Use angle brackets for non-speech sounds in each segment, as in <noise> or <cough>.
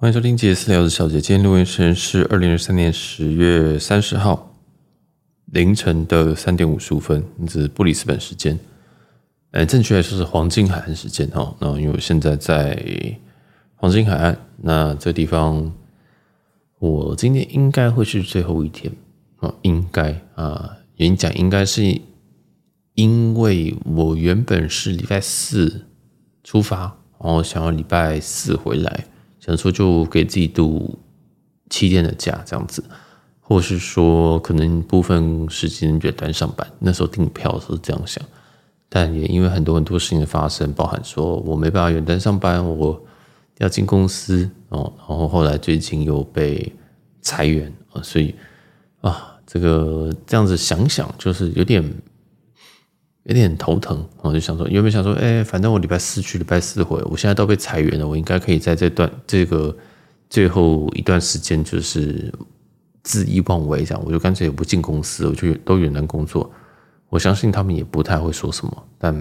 欢迎收听杰私聊的小姐，今天录音时间是二零二三年十月三十号凌晨的三点五十五分，这是布里斯本时间。呃，正确来说是黄金海岸时间哦。那因为我现在在黄金海岸，那这地方我今天应该会是最后一天啊，应该啊，原因讲应该是因为我原本是礼拜四出发，然后想要礼拜四回来。想说就给自己度七天的假这样子，或是说可能部分时间远端上班。那时候订票的时候是这样想，但也因为很多很多事情的发生，包含说我没办法远端上班，我要进公司哦，然后后来最近又被裁员啊，所以啊，这个这样子想想就是有点。有点头疼，我就想说，有没有想说，哎、反正我礼拜四去，礼拜四回，我现在都被裁员了，我应该可以在这段这个最后一段时间，就是恣意妄为这样，我就干脆也不进公司，我就都远端工作。我相信他们也不太会说什么，但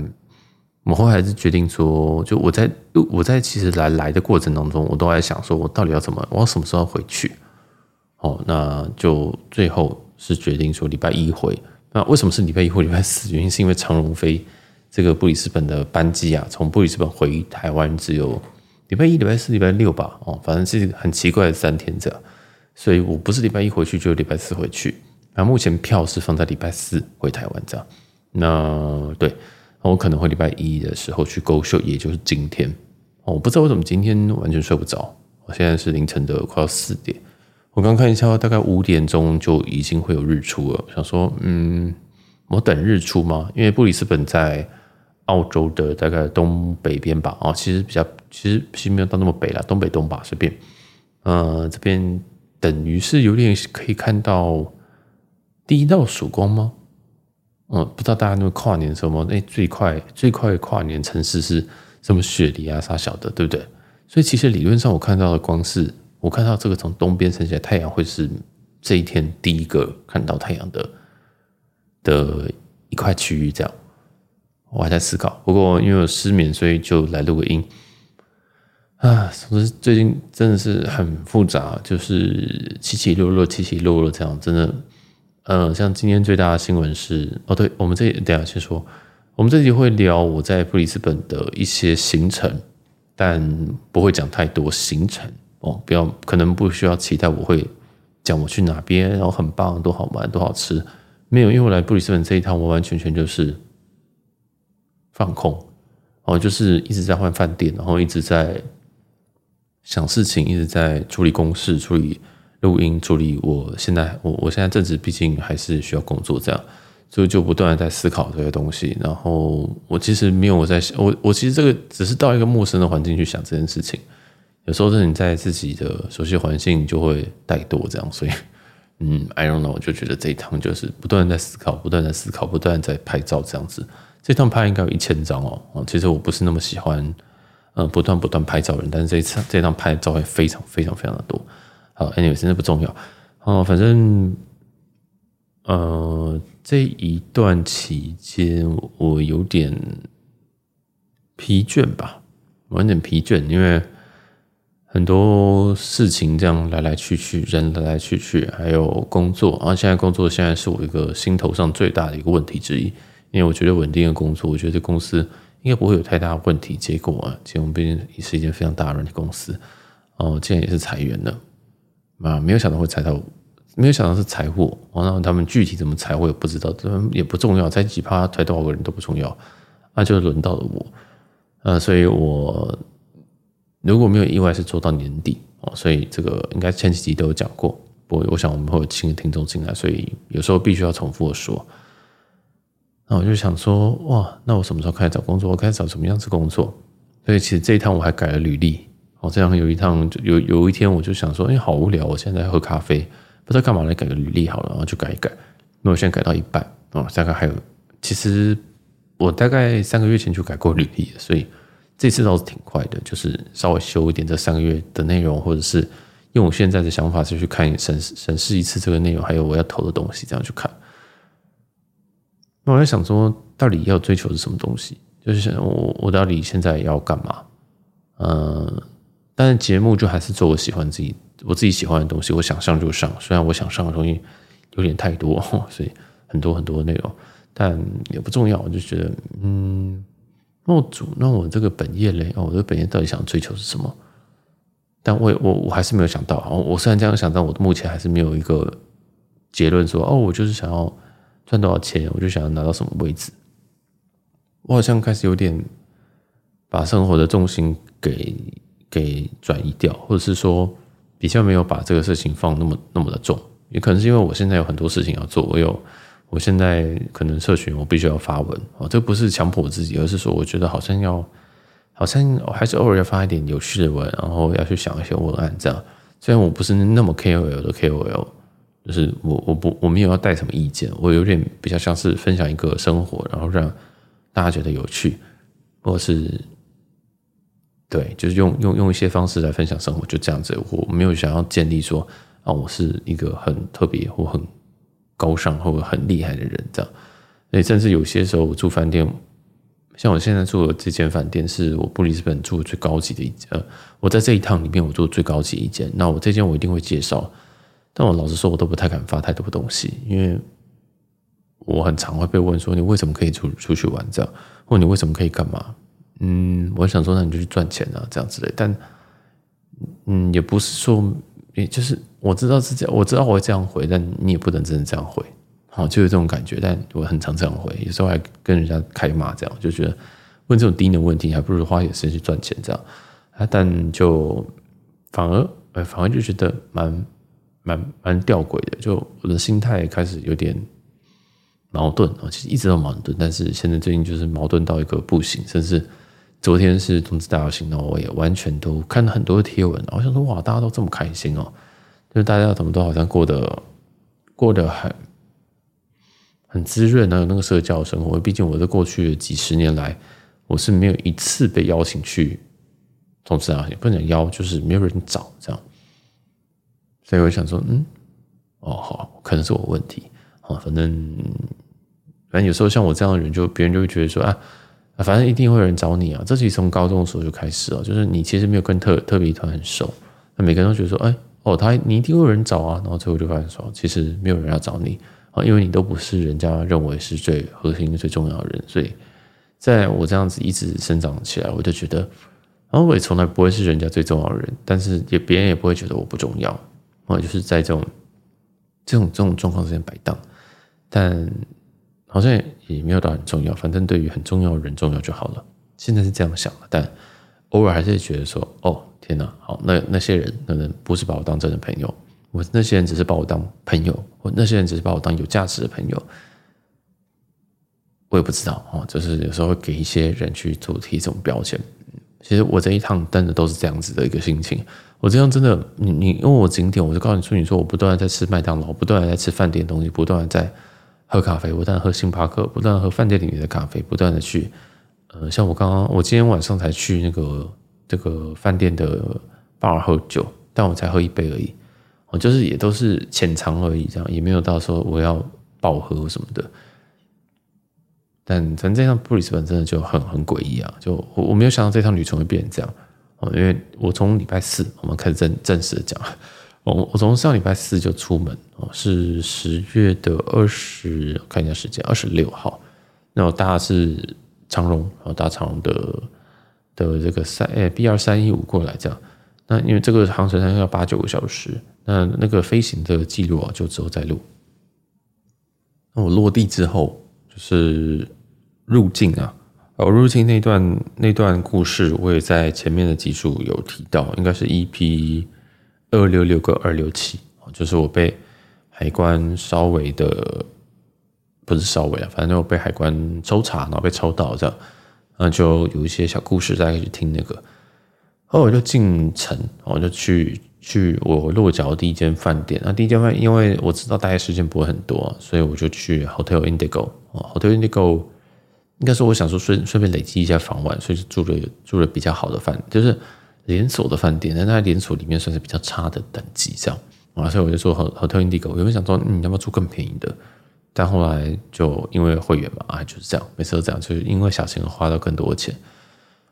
我们后来还是决定说，就我在我在其实来来的过程当中，我都在想说，我到底要怎么，我什么时候回去？哦，那就最后是决定说礼拜一回。那为什么是礼拜一或礼拜四？原因是因为长荣飞这个布里斯本的班机啊，从布里斯本回台湾只有礼拜一、礼拜四、礼拜六吧，哦，反正是很奇怪的三天这样，所以我不是礼拜一回去，就礼拜四回去。那目前票是放在礼拜四回台湾这样。那对，我可能会礼拜一的时候去 GO SHOW，也就是今天。哦我不知道为什么今天完全睡不着，我现在是凌晨的快要四点。我刚看一下，大概五点钟就已经会有日出了。想说，嗯，我等日出吗？因为布里斯本在澳洲的大概东北边吧。哦，其实比较，其实其实没有到那么北啦，东北东吧，随便。呃，这边等于是有点可以看到第一道曙光吗？嗯，不知道大家那个跨年什么？那最快最快跨年城市是什么？雪梨啊，啥小的，对不对？所以其实理论上我看到的光是。我看到这个从东边升起来太阳，会是这一天第一个看到太阳的的一块区域。这样，我还在思考。不过因为我失眠，所以就来录个音。<sighs> 啊，总之最近真的是很复杂，就是起起落落，起起落落这样。真的，呃，像今天最大的新闻是，哦，对，我们这等下先说，我们这集会聊我在布里斯本的一些行程，但不会讲太多行程。哦，不要，可能不需要期待我会讲我去哪边，然后很棒，多好玩，多好吃。没有，因为我来布里斯本这一趟完完全全就是放空，哦，就是一直在换饭店，然后一直在想事情，一直在处理公事、处理录音、处理我现在我我现在正职，毕竟还是需要工作，这样，所以就不断的在思考这些东西。然后我其实没有我在想，我我其实这个只是到一个陌生的环境去想这件事情。有时候是你在自己的熟悉环境就会怠惰这样，所以 <laughs> 嗯，I don't know，我就觉得这一趟就是不断在思考，不断在思考，不断在拍照这样子。这趟拍应该有一千张哦。其实我不是那么喜欢呃不断不断拍照的人，但是这一次这趟拍照会非常非常非常的多。好，Anyway，真的不重要哦。反正呃这一段期间我有点疲倦吧，我有点疲倦，因为。很多事情这样来来去去，人来来去去，还有工作，然后现在工作现在是我一个心头上最大的一个问题之一，因为我觉得稳定的工作，我觉得这公司应该不会有太大问题。结果啊，其实我们毕竟也是一间非常大的公司，哦，竟然也是裁员了，啊，没有想到会裁到，没有想到是裁货，然后他们具体怎么裁我也不知道，这也不重要，裁几趴裁多少个人都不重要，那就轮到了我，呃，所以我。如果没有意外，是做到年底哦，所以这个应该前几集都有讲过。不过，我想我们会有新的听众进来，所以有时候必须要重复的说。那我就想说，哇，那我什么时候开始找工作？我开始找什么样子工作？所以其实这一趟我还改了履历哦。这样有一趟就有有一天我就想说，哎，好无聊，我现在喝咖啡，不知道干嘛来改个履历好了，然后就改一改。那我现在改到一半哦，大概还有，其实我大概三个月前就改过履历，所以。这次倒是挺快的，就是稍微修一点这三个月的内容，或者是用我现在的想法是去看审审视一次这个内容，还有我要投的东西，这样去看。那我在想说，到底要追求是什么东西？就是想我我到底现在要干嘛？嗯，但是节目就还是做我喜欢自己我自己喜欢的东西，我想上就上。虽然我想上的东西有点太多，<laughs> 所以很多很多内容，但也不重要。我就觉得，嗯，那我主那我这个本业嘞，哦我这个本业到底想追求是什么？但我我我还是没有想到。我虽然这样想，但我目前还是没有一个结论说，哦，我就是想要赚多少钱，我就想要拿到什么位置。我好像开始有点把生活的重心给给转移掉，或者是说比较没有把这个事情放那么那么的重。也可能是因为我现在有很多事情要做，我有我现在可能社群我必须要发文哦，这不是强迫我自己，而是说我觉得好像要。好像还是偶尔要发一点有趣的文，然后要去想一些文案这样。虽然我不是那么 KOL 的 KOL，就是我我不我没有要带什么意见，我有点比较像是分享一个生活，然后让大家觉得有趣，或是对，就是用用用一些方式来分享生活，就这样子。我没有想要建立说啊，我是一个很特别或很高尚或很厉害的人这样。所以甚至有些时候我住饭店。像我现在住的这间饭店，是我布里斯本住的最高级的一间。呃，我在这一趟里面，我住最高级一间。那我这间我一定会介绍，但我老实说，我都不太敢发太多东西，因为我很常会被问说，你为什么可以出出去玩这样，或你为什么可以干嘛？嗯，我想说，那你就去赚钱啊，这样之类。但嗯，也不是说，就是我知道是这样，我知道我会这样回，但你也不能真的这样回。好，就有这种感觉，但我很常这样回，有时候还跟人家开骂，这样就觉得问这种低能问题，还不如花点时间去赚钱这样啊。但就反而，反而就觉得蛮蛮蛮吊诡的，就我的心态开始有点矛盾啊。其实一直都矛盾，但是现在最近就是矛盾到一个不行，甚至昨天是通知大游行，然后我也完全都看了很多的贴文，我想说哇，大家都这么开心哦，就是大家怎么都好像过得过得很。很滋润，还有那个社交生活。毕竟我在过去的几十年来，我是没有一次被邀请去同志啊，也不能邀，就是没有人找这样。所以我想说，嗯，哦，好，可能是我问题啊。反正反正有时候像我这样的人，就别人就会觉得说啊，反正一定会有人找你啊。这其实从高中的时候就开始了，就是你其实没有跟特特别团很熟，那每个人都觉得说，哎，哦，他你一定会有人找啊。然后最后就发现说，其实没有人要找你。啊，因为你都不是人家认为是最核心、最重要的人，所以在我这样子一直生长起来，我就觉得，然后我也从来不会是人家最重要的人，但是也别人也不会觉得我不重要。啊，就是在这种这种这种状况之间摆荡，但好像也没有到很重要，反正对于很重要的人重要就好了。现在是这样想的，但偶尔还是觉得说，哦，天哪，好，那那些人可能不是把我当真的朋友。我那些人只是把我当朋友，或那些人只是把我当有价值的朋友，我也不知道哦。就是有时候会给一些人去做贴这种标签。其实我这一趟真的都是这样子的一个心情。我这样真的，你你因为我景点，我就告诉你说，你说我不断的在吃麦当劳，不断的在吃饭店东西，不断的在喝咖啡，不断喝星巴克，不断喝饭店里面的咖啡，不断的去，呃，像我刚刚，我今天晚上才去那个这个饭店的 bar 喝酒，但我才喝一杯而已。我就是也都是浅尝而已，这样也没有到说我要爆喝什么的。但反正这趟布里斯本真的就很很诡异啊！就我我没有想到这趟旅程会变成这样哦，因为我从礼拜四我们开始正正式的讲，我我从上礼拜四就出门哦，是十月的二十，看一下时间，二十六号。那我搭的是长荣，然后搭长荣的的这个三诶 B 二三一五过来这样。那因为这个航程大概要八九个小时。那那个飞行的记录啊，就之后再录。那我落地之后，就是入境啊，我入境那段那段故事，我也在前面的集数有提到，应该是 EP 二六六跟二六七，就是我被海关稍微的，不是稍微啊，反正我被海关抽查，然后被抽到这样，那就有一些小故事，大家可以去听那个。然后我就进城，我就去。去我落脚第一间饭店，那第一间饭，因为我知道待的时间不会很多，所以我就去 Hotel Indigo。Hotel Indigo 应该是我想说顺顺便累积一下房晚，所以就住了住了比较好的饭，就是连锁的饭店，但那连锁里面算是比较差的等级这样啊，所以我就说 Hotel Indigo。我原本想说你要不要住更便宜的，但后来就因为会员嘛，啊就是这样，每次都这样，就是因为小钱花到更多的钱。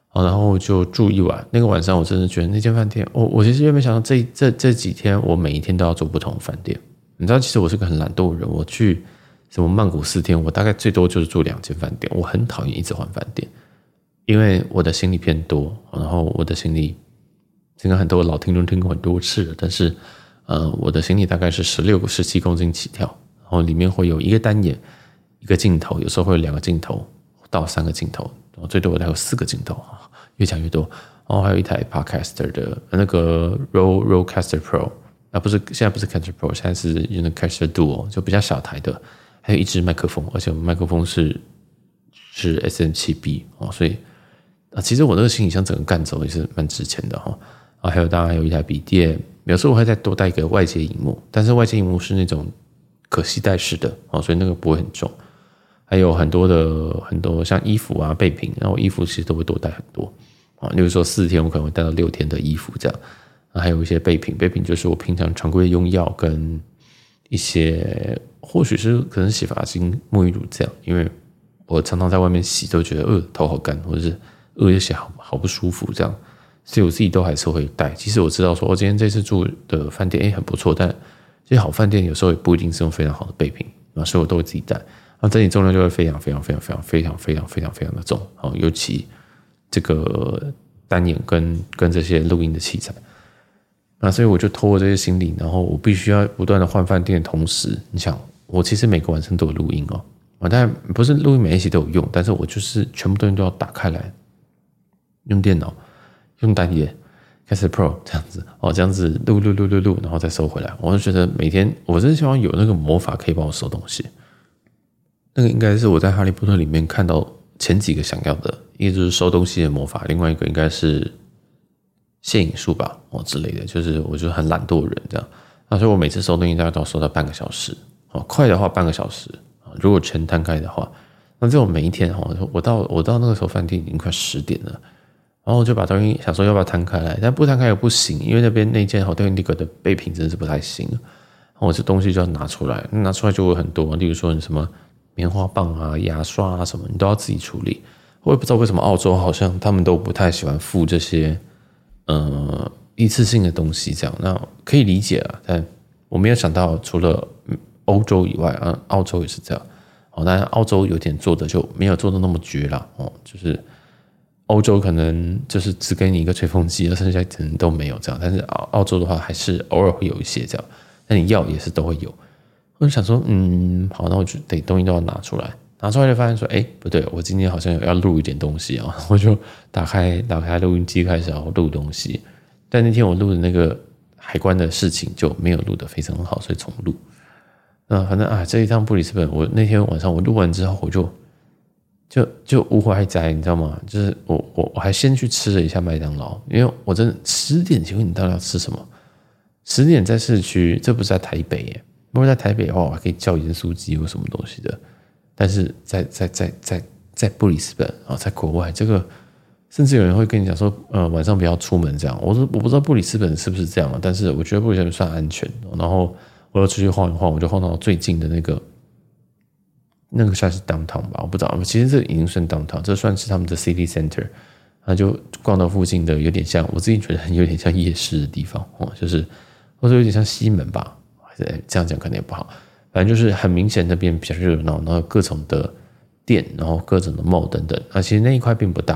好，然后就住一晚。那个晚上我真的觉得那间饭店，我我其实也没想到这这这几天我每一天都要住不同的饭店。你知道，其实我是个很懒惰的人，我去什么曼谷四天，我大概最多就是住两间饭店。我很讨厌一直换饭店，因为我的行李偏多，然后我的行李，应该很多老听众听过很多次了，但是呃，我的行李大概是十六个十七公斤起跳，然后里面会有一个单眼，一个镜头，有时候会有两个镜头到三个镜头。最多我还有四个镜头啊，越讲越多。然后还有一台 Podcaster 的那个 Roll Rollcaster Pro，啊不是现在不是 Caster Pro，现在是用的 Caster Duo，就比较小台的。还有一支麦克风，而且我们麦克风是是 SM7B 哦，所以啊，其实我那个行李箱整个干走也是蛮值钱的哈。啊，还有当然还有一台笔电，有时候我会再多带一个外接荧幕，但是外接荧幕是那种可携带式的哦，所以那个不会很重。还有很多的很多像衣服啊备品，然后衣服其实都会多带很多啊，例如说四天我可能会带到六天的衣服这样，还有一些备品，备品就是我平常常规用药跟一些或许是可能洗发精、沐浴乳这样，因为我常常在外面洗都觉得呃头好干，或者是呃也洗好好不舒服这样，所以我自己都还是会带。其实我知道说我今天这次住的饭店诶很不错，但这些好饭店有时候也不一定是用非常好的备品啊，所以我都会自己带。那整体重量就会非常非常非常非常非常非常非常非常的重啊，尤其这个单眼跟跟这些录音的器材，那所以我就拖这些行李，然后我必须要不断的换饭店同时，你想我其实每个晚上都有录音哦，啊，但不是录音每一期都有用，但是我就是全部东西都要打开来，用电脑用单页开始 Pro 这样子。哦，这样子录录录录录，然后再收回来，我就觉得每天我真希望有那个魔法可以帮我收东西。那个应该是我在《哈利波特》里面看到前几个想要的，一个就是收东西的魔法，另外一个应该是现影术吧，哦之类的。就是我就很懒惰的人这样，那所以我每次收东西大概都要收到半个小时，哦，快的话半个小时。啊，如果全摊开的话，那这种每一天哈，我到我到那个时候饭店已经快十点了，然后我就把东西想说要不要摊开来，但不摊开又不行，因为那边那间 Hotel Indigo 的备品真的是不太行，然后我这东西就要拿出来，拿出来就会很多，例如说你什么。棉花棒啊、牙刷啊什么，你都要自己处理。我也不知道为什么澳洲好像他们都不太喜欢付这些，呃，一次性的东西这样。那可以理解啊，但我没有想到除了欧洲以外啊，澳洲也是这样。哦，但澳洲有点做的就没有做的那么绝了哦，就是欧洲可能就是只给你一个吹风机，剩下可能都没有这样。但是澳澳洲的话，还是偶尔会有一些这样。那你要也是都会有。我就想说，嗯，好，那我就得东西都要拿出来，拿出来就发现说，哎，不对，我今天好像要录一点东西啊，<laughs> 我就打开打开录音机开始要录东西，但那天我录的那个海关的事情就没有录得非常好，所以重录。那反正啊，这一趟布里斯本，我那天晚上我录完之后，我就就就无怀哉，你知道吗？就是我我我还先去吃了一下麦当劳，因为我真的十点，请问你到底要吃什么？十点在市区，这不是在台北耶。如果在台北的话，我还可以叫盐酥鸡或什么东西的。但是在在在在在布里斯本啊，在国外，这个甚至有人会跟你讲说，呃，晚上不要出门这样。我说我不知道布里斯本是不是这样啊，但是我觉得布里斯本算安全。然后我要出去晃一晃，我就晃到最近的那个那个算是 downtown 吧，我不知道。其实这已经算 downtown，这算是他们的 city center。那就逛到附近的，有点像我自己觉得很有点像夜市的地方哦，就是或者有点像西门吧。对，这样讲可能也不好，反正就是很明显那边比较热闹，然后各种的店，然后各种的 mall 等等。啊，其实那一块并不大，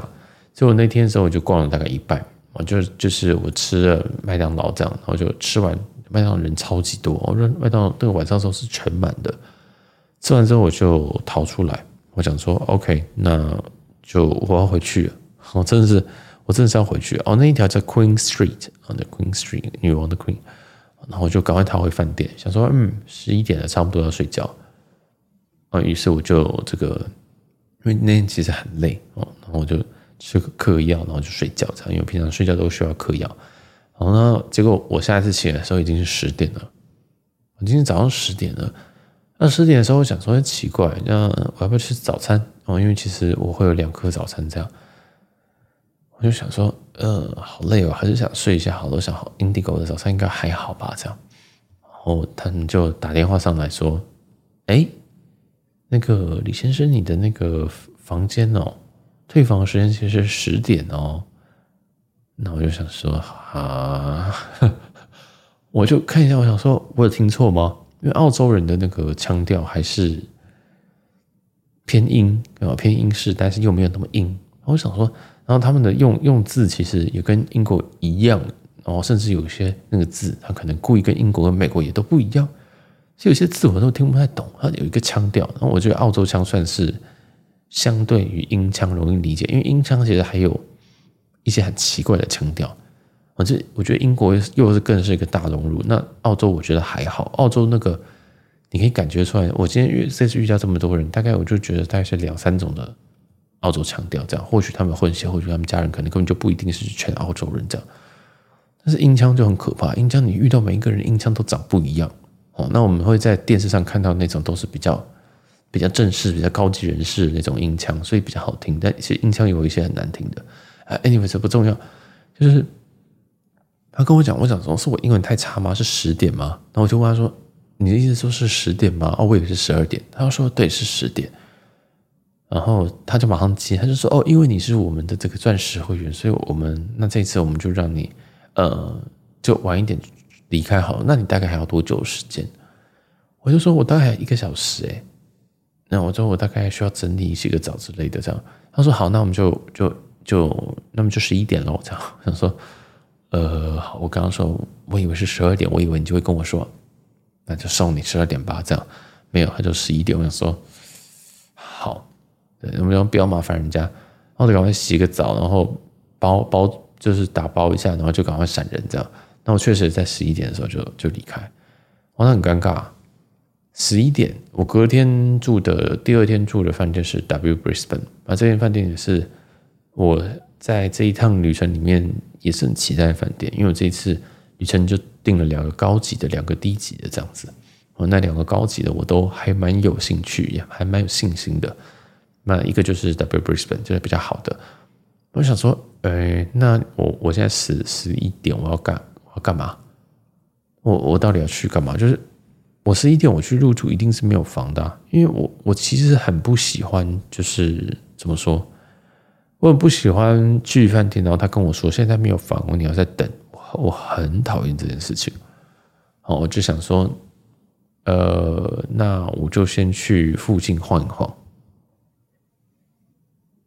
所以我那天的时候我就逛了大概一半。我就就是我吃了麦当劳这样，然后就吃完麦当劳人超级多，我说麦当劳那个晚上时候是全满的。吃完之后我就逃出来，我想说 OK，那就我要回去。我真的是我真的是要回去哦，那一条叫 Queen Street 啊，那 Queen Street 女王的 Queen。然后我就赶快逃回饭店，想说，嗯，十一点了，差不多要睡觉。啊，于是我就这个，因为那天其实很累哦，然后我就吃个嗑药，然后就睡觉，这样，因为平常睡觉都需要嗑药。然后呢，结果我下一次起来的时候已经是十点了，我今天早上十点了。那十点的时候，我想说，奇怪，那我要不要吃早餐？哦，因为其实我会有两颗早餐这样。我就想说，呃，好累哦，还是想睡一下好了。我想好，Indigo 的早餐应该还好吧？这样，然后他们就打电话上来说，哎，那个李先生，你的那个房间哦，退房时间其实是十点哦。那我就想说啊，<laughs> 我就看一下，我想说，我有听错吗？因为澳洲人的那个腔调还是偏英啊，偏英式，但是又没有那么硬。我想说，然后他们的用用字其实也跟英国一样，然后甚至有些那个字，他可能故意跟英国跟美国也都不一样。其实有些字我都听不太懂，它有一个腔调。然后我觉得澳洲腔算是相对于英腔容易理解，因为英腔其实还有一些很奇怪的腔调。我这我觉得英国又是更是一个大熔炉，那澳洲我觉得还好。澳洲那个你可以感觉出来，我今天遇这次遇到这么多人，大概我就觉得大概是两三种的。澳洲腔调这样，或许他们混血，或许他们家人可能根本就不一定是全澳洲人这样。但是音腔就很可怕，音腔你遇到每一个人音腔都长不一样哦。那我们会在电视上看到那种都是比较比较正式、比较高级人士的那种音腔，所以比较好听。但其实音腔有一些很难听的。啊，anyway 这不重要，就是他跟我讲，我讲说是我英文太差吗？是十点吗？然后我就问他说：“你的意思说是十点吗？”哦，我以为是十二点。他说：“对，是十点。”然后他就马上接，他就说：“哦，因为你是我们的这个钻石会员，所以我们那这一次我们就让你呃，就晚一点离开好。那你大概还要多久时间？”我就说：“我大概一个小时。”哎，那我说我大概需要整理洗个澡之类的这样。他说：“好，那我们就就就那么就十一点了。”我这样我想说：“呃，我刚刚说我以为是十二点，我以为你就会跟我说，那就送你十二点八。”这样没有，他就十一点。我想说好。对，我们就不要麻烦人家，然后就赶快洗个澡，然后包包就是打包一下，然后就赶快闪人这样。那我确实在十一点的时候就就离开，哇，那很尴尬。十一点，我隔天住的第二天住的饭店是 W Brisbane，啊，这间饭店也是我在这一趟旅程里面也是很期待饭店，因为我这一次旅程就订了两个高级的，两个低级的这样子。哦，那两个高级的我都还蛮有兴趣，也还蛮有信心的。那一个就是 W Brisbane，就是比较好的。我想说，哎，那我我现在十十一点我要干我要干嘛？我我到底要去干嘛？就是我十一点我去入住一定是没有房的，因为我我其实很不喜欢，就是怎么说，我很不喜欢去饭店，然后他跟我说现在没有房，你要再等，我我很讨厌这件事情。好，我就想说，呃，那我就先去附近晃一晃。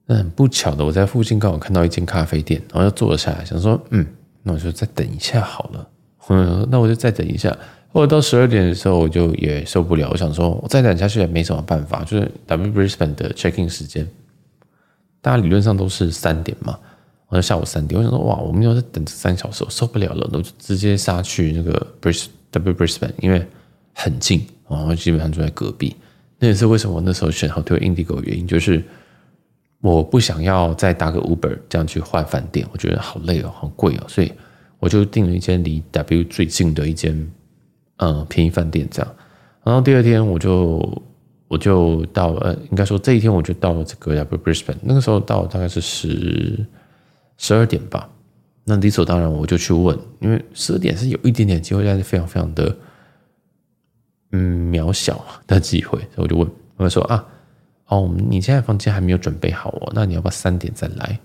那很不巧的，我在附近刚好看到一间咖啡店，然后就坐了下来，想说，嗯，那我就再等一下好了。嗯，<laughs> 那我就再等一下。或者到十二点的时候，我就也受不了，我想说，我再等下去也没什么办法。就是 W Brisbane 的 check in 时间，大家理论上都是三点嘛，我就下午三点，我想说，哇，我们要再等三小时，我受不了了，我就直接杀去那个 Bris W Brisbane，因为很近，然后基本上就在隔壁。那也是为什么我那时候选好推 Indigo 的原因，就是。我不想要再搭个 Uber 这样去换饭店，我觉得好累哦，好贵哦，所以我就订了一间离 W 最近的一间，嗯，便宜饭店这样。然后第二天我就我就到呃，应该说这一天我就到了这个 W Brisbane，那个时候到大概是十十二点吧。那理所当然我就去问，因为十二点是有一点点机会，但是非常非常的嗯渺小的机会，所以我就问，我就说啊。哦，你现在房间还没有准备好哦，那你要不要三点再来？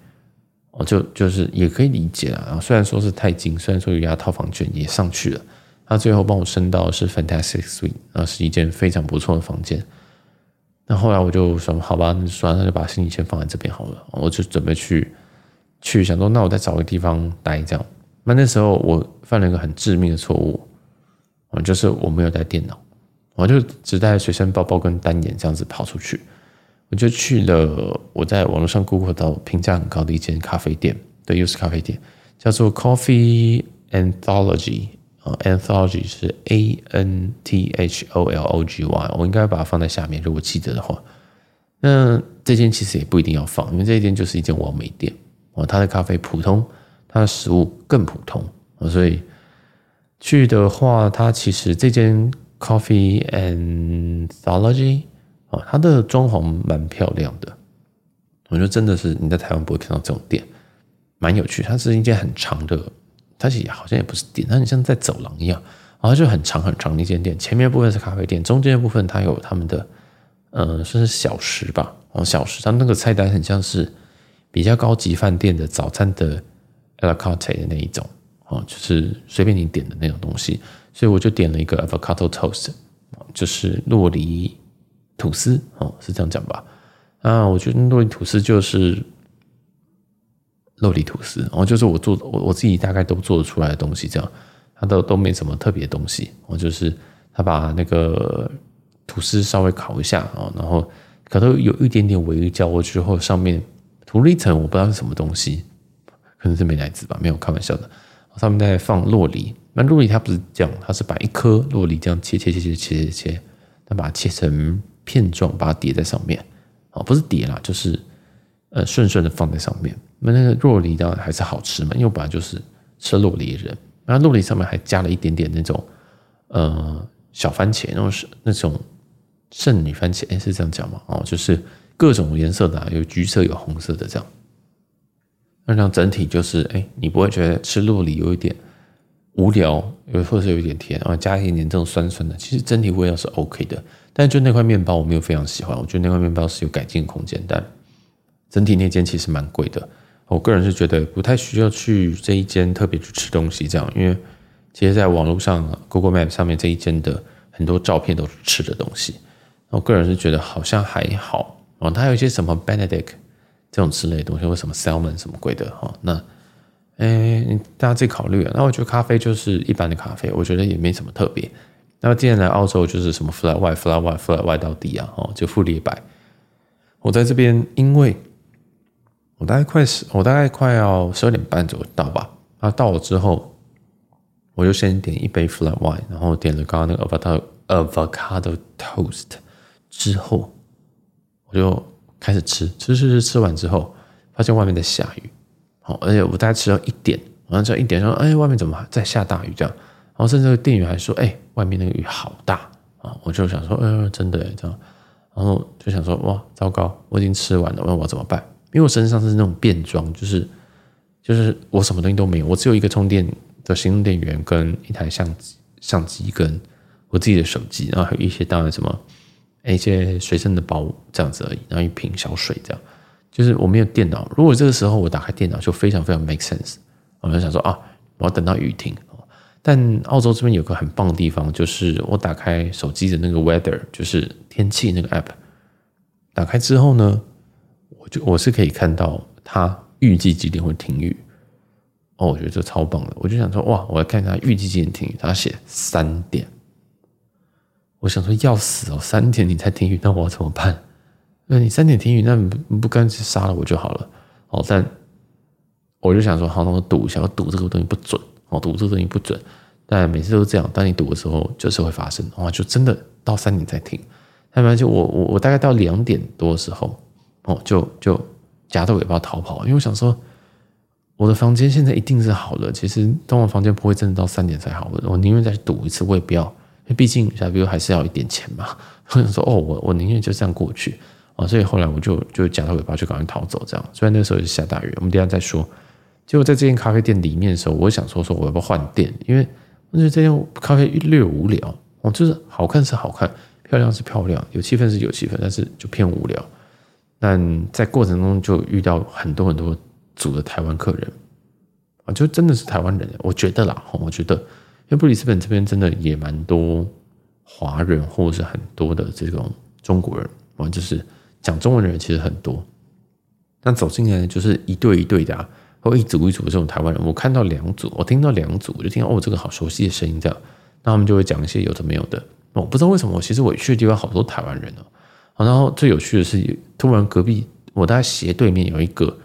哦，就就是也可以理解啊。然后虽然说是太近，虽然说有押套房券也上去了，他最后帮我升到是 Fantastic Suite，那，是一间非常不错的房间。那后来我就说，好吧，那算了，那就把行李先放在这边好了。我就准备去去想说，那我再找个地方待这样。那那时候我犯了一个很致命的错误，就是我没有带电脑，我就只带随身包包跟单眼这样子跑出去。我就去了我在网络上 Google 到评价很高的一间咖啡店，对，又是咖啡店，叫做 Coffee Anthology 啊，Anthology 是 A N T H O L O G Y，我应该把它放在下面，如果记得的话。那这间其实也不一定要放，因为这间就是一间完美店啊，它的咖啡普通，它的食物更普通啊，所以去的话，它其实这间 Coffee Anthology。啊，它的装潢蛮漂亮的，我觉得真的是你在台湾不会看到这种店，蛮有趣。它是一间很长的，它其实好像也不是店，它很像在走廊一样，然后就很长很长的一间店。前面部分是咖啡店，中间的部分它有他们的，呃，算是小食吧。哦，小食，它那个菜单很像是比较高级饭店的早餐的 a la carte 的那一种哦，就是随便你点的那种东西，所以我就点了一个 avocado toast，就是洛梨吐司哦，是这样讲吧？啊，我觉得洛梨吐司就是酪梨吐司，然后就是我做我我自己大概都做得出来的东西，这样它都都没什么特别的东西，我就是他把那个吐司稍微烤一下啊，然后可能有一点点微焦之后，上面涂了一层我不知道是什么东西，可能是美乃滋吧，没有开玩笑的，上面再放洛梨，那洛梨它不是这样，它是把一颗洛梨这样切切切切切切切，它把它切成片状，把它叠在上面。哦，不是叠啦，就是呃顺顺的放在上面。那那个酪梨当然还是好吃嘛，因为我本来就是吃酪梨的人。然后酪梨上面还加了一点点那种呃小番茄，那种是那种圣女番茄，诶，是这样讲吗？哦，就是各种颜色的，有橘色有红色的这样。那这样整体就是，哎，你不会觉得吃酪梨有一点无聊，有或者是有一点甜，然后加一点点这种酸酸的，其实整体味道是 OK 的。但就那块面包我没有非常喜欢，我觉得那块面包是有改进空间，但整体那间其实蛮贵的。我个人是觉得不太需要去这一间特别去吃东西这样，因为其实在网络上 Google Map 上面这一间的很多照片都是吃的东西。我个人是觉得好像还好哦，它有一些什么 Benedict 这种之类的东西，或什么 Salmon 什么鬼的哈。那诶，大家自己考虑啊。那我觉得咖啡就是一般的咖啡，我觉得也没什么特别。那既然来澳洲，就是什么 flat white flat white flat white 到底啊，哦，就富丽白。我在这边，因为我大概快十，我大概快要十二点半左右到吧。啊，到了之后，我就先点一杯 flat white，然后点了刚刚那个 avocado avocado toast，之后我就开始吃，吃吃吃，吃完之后，发现外面在下雨。好，而且我大概吃到一点，然后吃到一点说，哎，外面怎么还在下大雨？这样。然后甚至店员还说：“哎，外面那个雨好大啊！”我就想说：“嗯，真的这样。”然后就想说：“哇，糟糕，我已经吃完了，问我怎么办？因为我身上是那种便装，就是就是我什么东西都没有，我只有一个充电的行动电源跟一台相机，相机跟我自己的手机，然后还有一些当然什么一些随身的包这样子而已，然后一瓶小水这样。就是我没有电脑，如果这个时候我打开电脑，就非常非常 make sense。我就想说啊，我要等到雨停。”但澳洲这边有个很棒的地方，就是我打开手机的那个 weather，就是天气那个 app，打开之后呢，就我是可以看到他预计几点会停雨。哦，我觉得这超棒的，我就想说哇，我来看一下预计几点停雨，他写三点。我想说要死哦，三点你才停雨，那我要怎么办？那你三点停雨，那你不干脆杀了我就好了。哦，但我就想说，好，那我赌一下，我赌这个东西不准。哦，赌这个东西不准，但每次都这样。当你赌的时候，就是会发生。哦，就真的到三点才停。那么就我我我大概到两点多的时候，哦，就就夹着尾巴逃跑，因为我想说，我的房间现在一定是好的。其实，当我房间不会真的到三点才好的。我宁愿再赌一次，我也不要，毕竟假如还是要一点钱嘛。<laughs> 我想说，哦，我我宁愿就这样过去。哦，所以后来我就就夹着尾巴就赶快逃走，这样。虽然那时候是下大雨，我们等下再说。结果在这间咖啡店里面的时候，我想说说我要不要换店，因为我觉得这间咖啡略无聊哦，就是好看是好看，漂亮是漂亮，有气氛是有气氛，但是就偏无聊。但在过程中就遇到很多很多组的台湾客人啊，就真的是台湾人，我觉得啦，我觉得，因为布里斯本这边真的也蛮多华人，或者是很多的这种中国人，啊，就是讲中文的人其实很多。但走进来就是一对一对的啊。或一组一组的这种台湾人，我看到两组，我听到两组，我就听到哦，这个好熟悉的声音，这样，那他们就会讲一些有的没有的。我不知道为什么，我其实我去的地方好多台湾人哦。然后最有趣的是，突然隔壁我大概斜对面有一个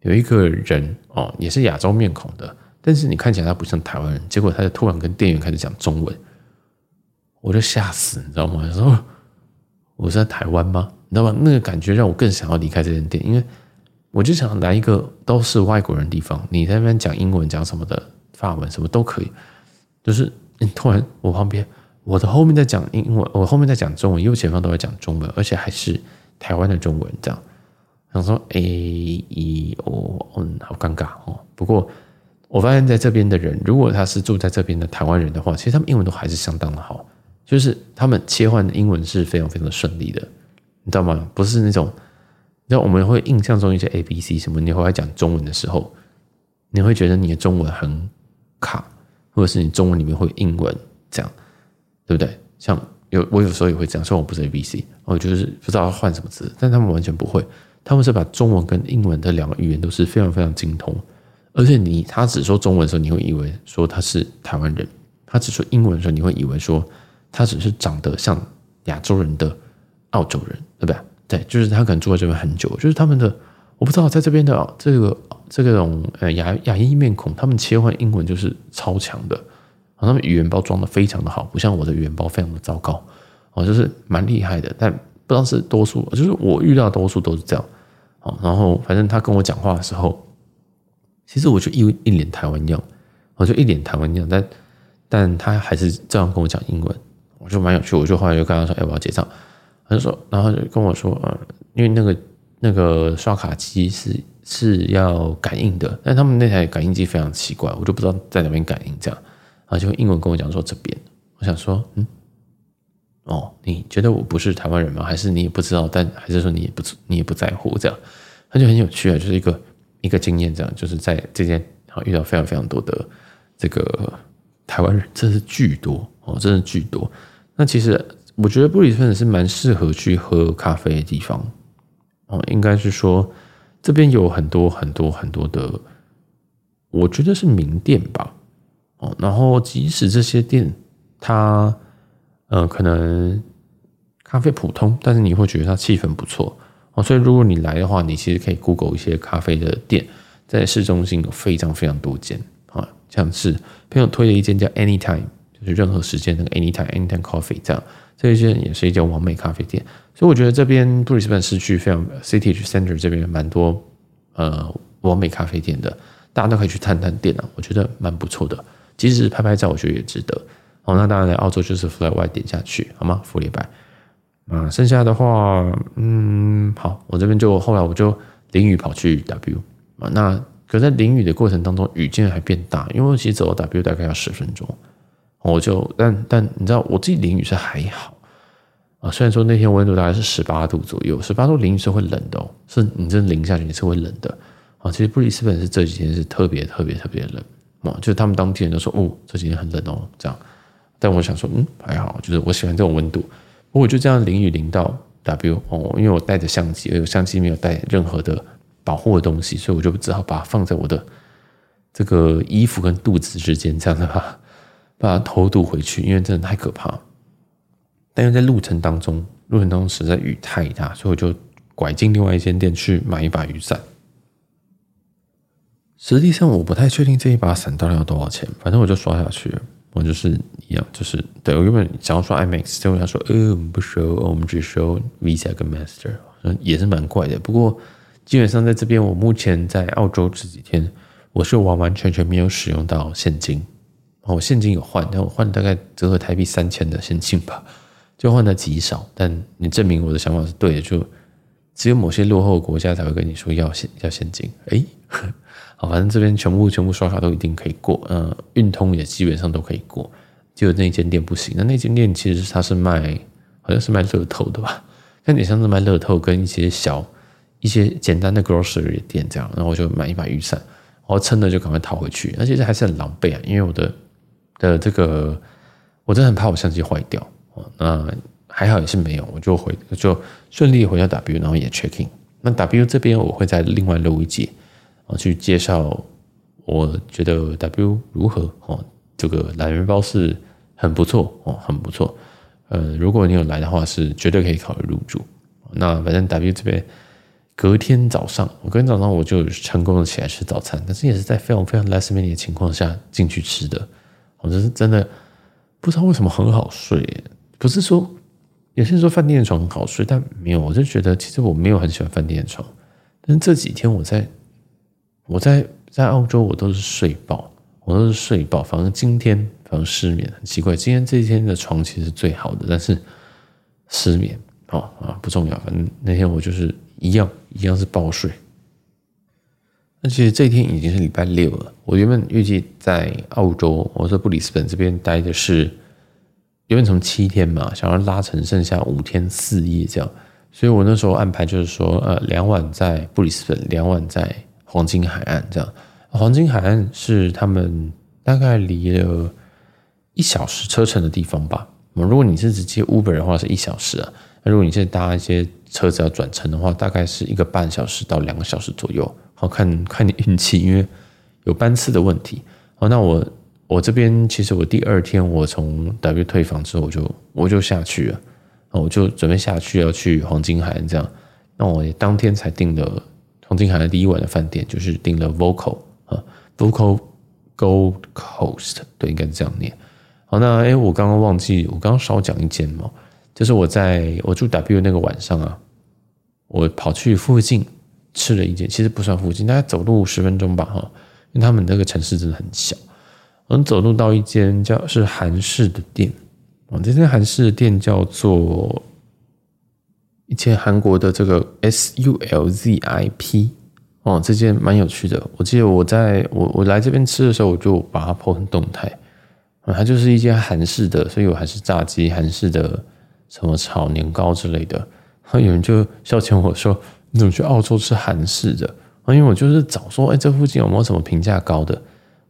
有一个人哦，也是亚洲面孔的，但是你看起来他不像台湾人，结果他就突然跟店员开始讲中文，我就吓死，你知道吗？说我是在台湾吗？你知道吗？那个感觉让我更想要离开这间店，因为。我就想来一个都是外国人的地方，你在那边讲英文讲什么的，法文什么都可以。就是你突然我旁边，我的后面在讲英文，我后面在讲中文，右前方都在讲中文，而且还是台湾的中文，这样。想说，A E O，嗯，好尴尬哦。不过我发现在这边的人，如果他是住在这边的台湾人的话，其实他们英文都还是相当的好，就是他们切换的英文是非常非常的顺利的，你知道吗？不是那种。那我们会印象中一些 A B C 什么，你会讲中文的时候，你会觉得你的中文很卡，或者是你中文里面会有英文这样，对不对？像有我有时候也会这样，虽然我不是 A B C，我就是不知道要换什么词，但他们完全不会，他们是把中文跟英文的两个语言都是非常非常精通，而且你他只说中文的时候，你会以为说他是台湾人；他只说英文的时候，你会以为说他只是长得像亚洲人的澳洲人，对不对？对，就是他可能住在这边很久，就是他们的我不知道在这边的这个这个种呃亚亚裔面孔，他们切换英文就是超强的。他们语言包装的非常的好，不像我的语言包非常的糟糕，哦，就是蛮厉害的，但不知道是多数，就是我遇到多数都是这样，哦，然后反正他跟我讲话的时候，其实我就一一脸台湾样，我就一脸台湾样，但但他还是这样跟我讲英文，我就蛮有趣，我就后来就跟他说，哎，我要结账，他就说，然后就跟我说，呃，因为那个那个刷卡机是是要感应的，但他们那台感应机非常奇怪，我就不知道在哪边感应这样。然后就英文跟我讲说这边，我想说，嗯，哦，你觉得我不是台湾人吗？还是你也不知道？但还是说你也不你也不在乎这样？他就很有趣啊，就是一个一个经验这样，就是在这间啊遇到非常非常多的这个台湾人，真是巨多哦，真的巨多。那其实我觉得布里斯本是蛮适合去喝咖啡的地方哦，应该是说这边有很多很多很多的，我觉得是名店吧。哦然后即使这些店，它，呃，可能咖啡普通，但是你会觉得它气氛不错哦。所以如果你来的话，你其实可以 Google 一些咖啡的店，在市中心有非常非常多间啊，像是朋友推的一间叫 Anytime，就是任何时间那个 Anytime Anytime Coffee 这样，这一间也是一间完美咖啡店。所以我觉得这边布里斯本市区非常 City Center 这边蛮多呃网美咖啡店的，大家都可以去探探店啊，我觉得蛮不错的。即使拍拍照，我觉得也值得。哦，那当然来澳洲就是 Flat White 点下去，好吗？福利白。啊，剩下的话，嗯，好，我这边就后来我就淋雨跑去 W 啊。那可在淋雨的过程当中，雨竟然还变大，因为其实走到 W 大概要十分钟。我就但但你知道，我自己淋雨是还好啊。虽然说那天温度大概是十八度左右，十八度淋雨是会冷的哦，是你真的淋下去你是会冷的啊。其实布里斯本是这几天是特别特别特别冷。哦，就是他们当地人都说，哦，这几天很冷哦，这样。但我想说，嗯，还好，就是我喜欢这种温度。我就这样淋雨淋到 W 哦，因为我带着相机，而相机没有带任何的保护的东西，所以我就只好把它放在我的这个衣服跟肚子之间，这样的话 <laughs> 把它偷渡回去，因为真的太可怕。但是在路程当中，路程当中实在雨太大，所以我就拐进另外一间店去买一把雨伞。实际上我不太确定这一把伞到底要多少钱，反正我就刷下去。我就是一样，就是对我原本想要刷 IMAX，结果他说，呃，我们不收，我们只收 Visa 跟 Master，也是蛮怪的。不过基本上在这边，我目前在澳洲这几天，我是完完全全没有使用到现金。我现金有换，但我换大概折合台币三千的现金吧，就换的极少。但你证明我的想法是对的，就只有某些落后国家才会跟你说要现要现金。哎。反正这边全部全部刷卡都一定可以过，呃，运通也基本上都可以过，就那间店不行。那那间店其实它是卖，好像是卖乐透的吧？看点像是卖乐透跟一些小、一些简单的 grocery 店这样。然后我就买一把雨伞，我撑着就赶快逃回去。而且这还是很狼狈啊，因为我的的这个，我真的很怕我相机坏掉。哦，那还好也是没有，我就回就顺利回到 W，然后也 check in。那 W 这边我会再另外录一节。去介绍，我觉得 W 如何哦？这个懒人包是很不错哦，很不错。呃，如果你有来的话，是绝对可以考虑入住。那反正 W 这边隔天早上，我隔天早上我就成功的起来吃早餐，但是也是在非常非常 last minute 的情况下进去吃的。我就是真的不知道为什么很好睡，不是说有些人说饭店的床很好睡，但没有，我就觉得其实我没有很喜欢饭店的床，但是这几天我在。我在在澳洲，我都是睡饱，我都是睡饱。反正今天反正失眠，很奇怪。今天这一天的床其实是最好的，但是失眠哦啊不重要。反正那天我就是一样一样是爆睡。那其实这一天已经是礼拜六了。我原本预计在澳洲，我在布里斯本这边待的是原本从七天嘛，想要拉成剩下五天四夜这样。所以我那时候安排就是说，呃，两晚在布里斯本，两晚在黄金海岸，这样。黄金海岸是他们大概离了一小时车程的地方吧。如果你是直接 Uber 的话，是一小时啊。那如果你现在搭一些车子要转乘的话，大概是一个半小时到两个小时左右。好，看看你运气，因为有班次的问题。好，那我我这边其实我第二天我从 W 退房之后，我就我就下去了。我就准备下去要去黄金海岸这样。那我当天才订了黄金海岸第一晚的饭店，就是订了 Vocal 啊，Vocal Gold Coast，对，应该是这样念。好，那哎，我刚刚忘记，我刚刚少讲一间嘛，就是我在我住 W 那个晚上啊，我跑去附近吃了一间，其实不算附近，大概走路十分钟吧，哈，因为他们那个城市真的很小，我们走路到一间叫是韩式的店，哦，这间韩式的店叫做一间韩国的这个 S U L Z I P，哦，这件蛮有趣的，我记得我在我我来这边吃的时候，我就把它 po 成动态。它就是一间韩式的，所以我还是炸鸡、韩式的什么炒年糕之类的。然后有人就笑钱我说：“你怎么去澳洲吃韩式的？”啊，因为我就是找说，哎，这附近有没有什么评价高的？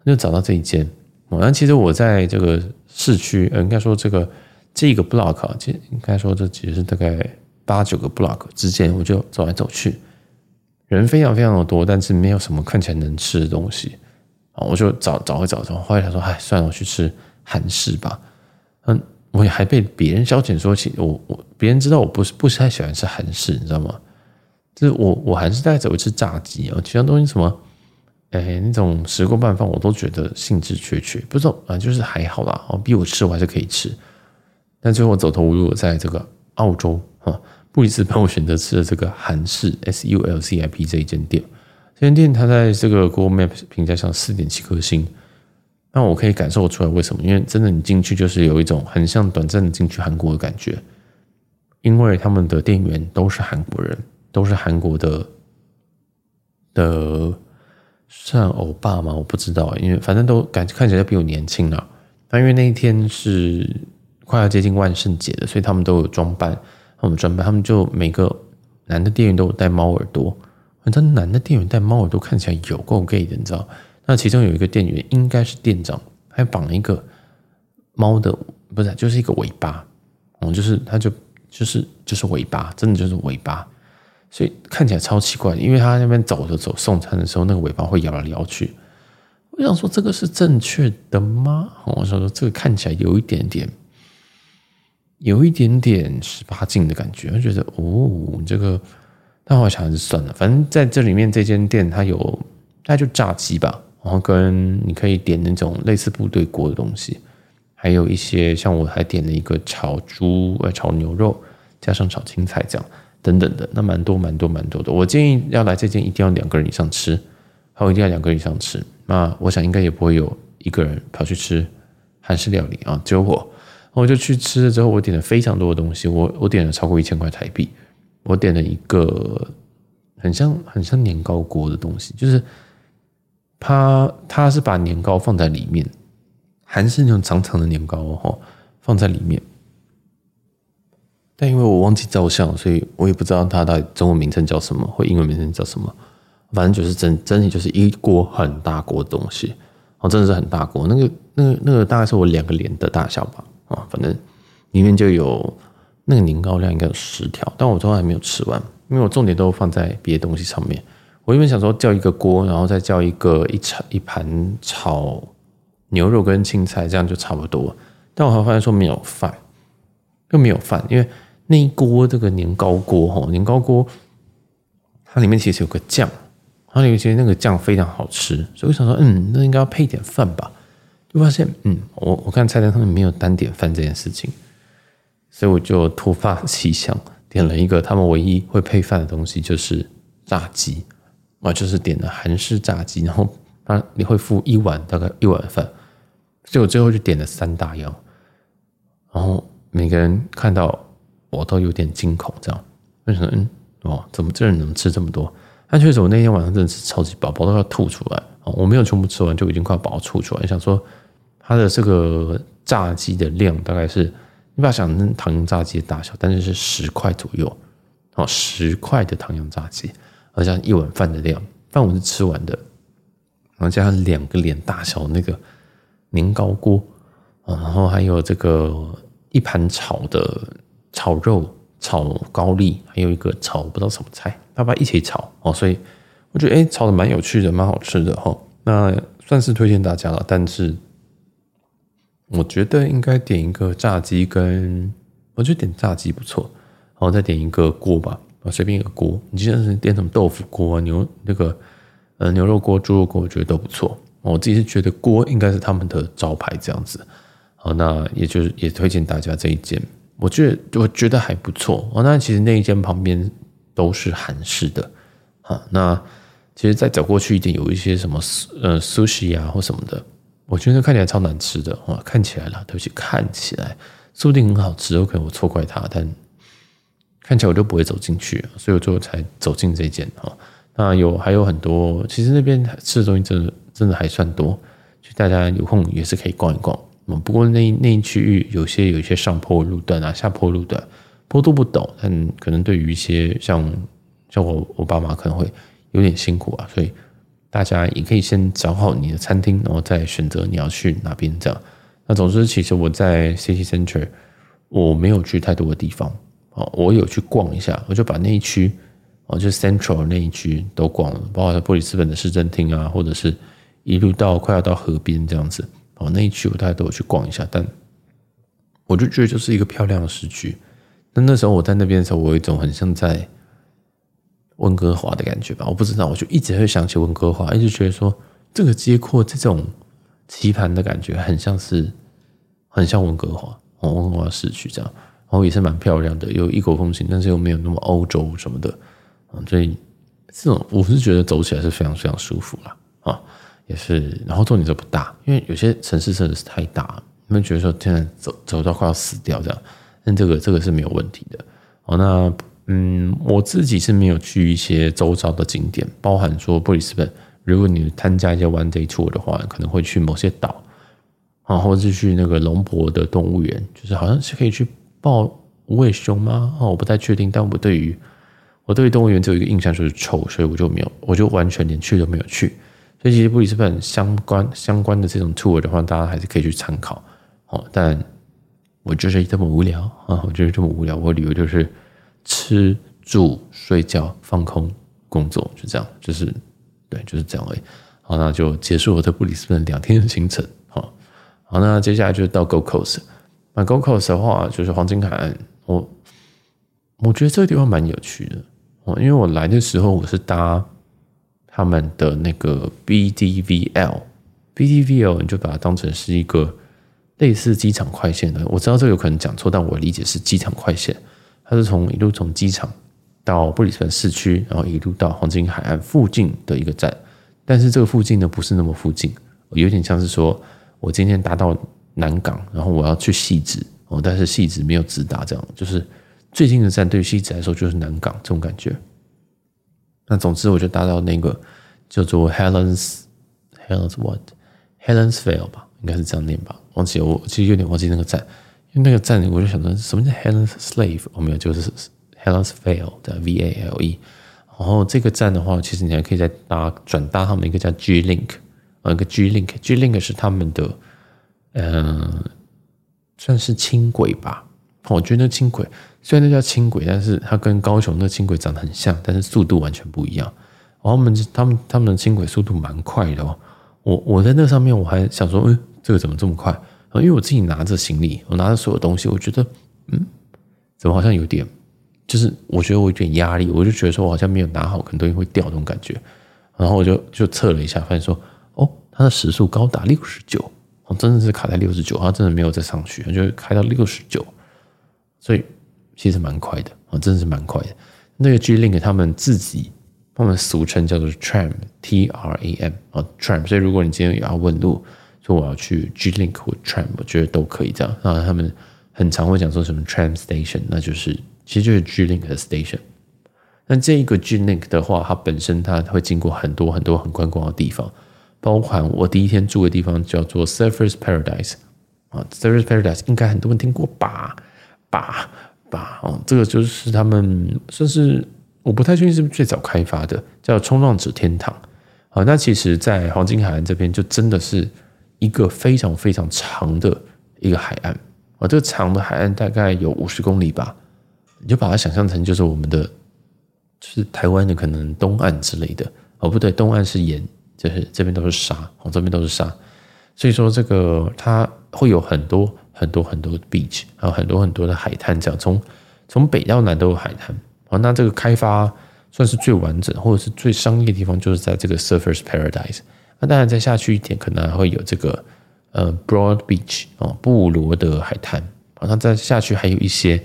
就找到这一间。哦，那其实我在这个市区，呃，应该说这个这个 block 啊，其实应该说这其实是大概八九个 block 之间，我就走来走去，人非常非常的多，但是没有什么看起来能吃的东西。啊，我就找找一找找，后来他说：“哎，算了，我去吃韩式吧。”嗯，我也还被别人消遣说起，我我别人知道我不是不是太喜欢吃韩式，你知道吗？就是我我还是在走一次炸鸡啊，其他东西什么，哎，那种石锅拌饭我都觉得兴致缺缺，不知道啊，就是还好啦。哦，逼我吃我还是可以吃，但最后走投无路，在这个澳洲啊布里斯帮，我选择吃了这个韩式 S U L C I P 这一间店。这间店它在这个 Google Map 评价上四点七颗星，那我可以感受出来为什么？因为真的你进去就是有一种很像短暂的进去韩国的感觉，因为他们的店员都是韩国人，都是韩国的的算欧巴吗？我不知道，因为反正都感觉看起来比我年轻啊。那因为那一天是快要接近万圣节的，所以他们都有装扮，我们专班，他们就每个男的店员都有戴猫耳朵。反正男的店员戴猫耳朵看起来有够 gay 的，你知道？那其中有一个店员应该是店长，还绑了一个猫的，不是，就是一个尾巴，哦，就是他就就是就是尾巴，真的就是尾巴，所以看起来超奇怪，因为他那边走着走送餐的时候，那个尾巴会摇来摇去。我想说这个是正确的吗？我想说这个看起来有一点点，有一点点十八禁的感觉，我觉得哦，这个。但我想还是算了，反正在这里面这间店它有，它就炸鸡吧，然后跟你可以点那种类似部队锅的东西，还有一些像我还点了一个炒猪呃炒牛肉，加上炒青菜这样等等的，那蛮多蛮多蛮多的。我建议要来这间一定要两个人以上吃，还有一定要两个人以上吃。那我想应该也不会有一个人跑去吃韩式料理啊，只有我，我就去吃了之后，我点了非常多的东西，我我点了超过一千块台币。我点了一个很像很像年糕锅的东西，就是它它是把年糕放在里面，韩式那种长长的年糕哦，放在里面。但因为我忘记照相，所以我也不知道它的中文名称叫什么，或英文名称叫什么。反正就是整整体就是一锅很大锅的东西，哦，真的是很大锅。那个那个那个大概是我两个脸的大小吧，啊，反正里面就有。那个年糕量应该有十条，但我都还没有吃完，因为我重点都放在别的东西上面。我原本想说叫一个锅，然后再叫一个一炒一盘炒牛肉跟青菜，这样就差不多。但我还发现说没有饭，又没有饭，因为那一锅这个年糕锅哈，年糕锅它里面其实有个酱，它里面其实那个酱非常好吃，所以我想说，嗯，那应该要配点饭吧。就发现，嗯，我我看菜单上面没有单点饭这件事情。所以我就突发奇想，点了一个他们唯一会配饭的东西，就是炸鸡。我就是点了韩式炸鸡，然后他你会付一碗大概一碗饭，所以我最后就点了三大样。然后每个人看到我都有点惊恐，这样为什么？嗯，哦，怎么这人能吃这么多？但确实，我那天晚上真的是超级饱，饱到要吐出来。我没有全部吃完，就已经快要饱吐出来。想说它的这个炸鸡的量大概是。你不要想那糖油炸鸡的大小，但是是十块左右，哦，十块的唐扬炸鸡，好像一碗饭的量，饭我是吃完的，然后加上两个脸大小那个年糕锅，然后还有这个一盘炒的炒肉、炒高丽，还有一个炒不知道什么菜，爸爸一起炒哦，所以我觉得哎，炒的蛮有趣的，蛮好吃的哈。那算是推荐大家了，但是我觉得应该点一个炸鸡跟，我觉得点炸鸡不错。然后再点一个锅吧，啊，随便一个锅。你现在是点什么豆腐锅啊、牛那个呃牛肉锅、猪肉锅，我觉得都不错。我自己是觉得锅应该是他们的招牌这样子。好，那也就是也推荐大家这一间，我觉得我觉得还不错。哦，那其实那一间旁边都是韩式的。好，那其实再走过去一点，有一些什么呃 sushi 啊或什么的，我觉得看起来超难吃的。哇，看起来啦，对不起，看起来说不定很好吃，OK，我错怪他，但。看起来我就不会走进去，所以我最后才走进这间哈。那有还有很多，其实那边吃的东西真的真的还算多，就大家有空也是可以逛一逛。不过那那一区域有些有一些上坡路段啊，下坡路段，坡度不陡，但可能对于一些像像我我爸妈可能会有点辛苦啊，所以大家也可以先找好你的餐厅，然后再选择你要去哪边这样。那总之，其实我在 City Center 我没有去太多的地方。哦，我有去逛一下，我就把那一区，哦，就是 Central 那一区都逛了，包括布里斯本的市政厅啊，或者是一路到快要到河边这样子，哦，那一区我大概都有去逛一下，但我就觉得就是一个漂亮的市区。那那时候我在那边的时候，我有一种很像在温哥华的感觉吧，我不知道，我就一直会想起温哥华，一直觉得说这个街廓这种棋盘的感觉，很像是很像温哥华，哦，温哥华市区这样。然后也是蛮漂亮的，有异国风情，但是又没有那么欧洲什么的，所以这种我是觉得走起来是非常非常舒服了啊，也是。然后重点就不大，因为有些城市真的是太大，你们觉得说现在走走到快要死掉这样，但这个这个是没有问题的。哦，那嗯，我自己是没有去一些周遭的景点，包含说布里斯本，如果你参加一些 one day tour 的话，可能会去某些岛，啊，或者是去那个龙博的动物园，就是好像是可以去。抱无尾熊吗？哦，我不太确定。但我对于我对于动物园只有一个印象就是丑，所以我就没有，我就完全连去都没有去。所以其实布里斯本相关相关的这种 tour 的话，大家还是可以去参考。哦，但我就是这么无聊啊！我就是这么无聊。我旅游就是吃住睡觉放空工作，就这样，就是对，就是这样而已。好，那就结束我在布里斯本两天的行程。好，好，那接下来就到 Gold Coast。那 Gold Coast 的话，就是黄金海岸。我我觉得这个地方蛮有趣的哦，因为我来的时候我是搭他们的那个 BDVL，BDVL 你就把它当成是一个类似机场快线的。我知道这有可能讲错，但我理解是机场快线。它是从一路从机场到布里斯本市区，然后一路到黄金海岸附近的一个站。但是这个附近呢，不是那么附近，有点像是说我今天搭到。南港，然后我要去汐止哦，但是汐止没有直达，这样就是最近的站对于汐止来说就是南港这种感觉。那总之我就搭到那个叫做 Helens Helens what Helensville 吧，应该是这样念吧，忘记，我其实有点忘记那个站，因为那个站我就想说什么叫 Helens Slave，我没有，就是 Helensville 的 V A L E。然后这个站的话，其实你还可以再搭转搭他们一个叫 G Link，呃，一个 G Link G Link 是他们的。嗯，算是轻轨吧。我觉得轻轨虽然那叫轻轨，但是它跟高雄那轻轨长得很像，但是速度完全不一样。然后他们他们他们的轻轨速度蛮快的哦。我我在那上面我还想说，嗯，这个怎么这么快？因为我自己拿着行李，我拿着所有东西，我觉得，嗯，怎么好像有点，就是我觉得我有点压力，我就觉得说我好像没有拿好，可能东西会掉那种感觉。然后我就就测了一下，发现说，哦，它的时速高达六十九。真的是卡在六十九，它真的没有再上去，就开到六十九，所以其实蛮快的啊，真的是蛮快的。那个 G Link 他们自己，他们俗称叫做 Tram，T R A M 啊 Tram。所以如果你今天也要问路，说我要去 G Link 或 Tram，我觉得都可以这样。那他们很常会讲说什么 Tram Station，那就是其实就是 G Link 的 Station。那这一个 G Link 的话，它本身它会经过很多很多很观光的地方。包含我第一天住的地方叫做 Surfers Paradise 啊，Surfers Paradise 应该很多人听过吧？吧吧，哦，这个就是他们算是我不太确定是不是最早开发的，叫冲浪者天堂。好，那其实，在黄金海岸这边就真的是一个非常非常长的一个海岸。啊，这个长的海岸大概有五十公里吧，你就把它想象成就是我们的，就是台湾的可能东岸之类的。哦，不对，东岸是盐，就是这边都是沙，哦，这边都是沙，所以说这个它会有很多很多很多的 beach，还有很多很多的海滩，这样。从从北到南都有海滩，哦，那这个开发。算是最完整或者是最商业的地方，就是在这个 Surfers Paradise。那当然再下去一点，可能还会有这个呃 Broad Beach 哦，布罗德海滩。好那再下去还有一些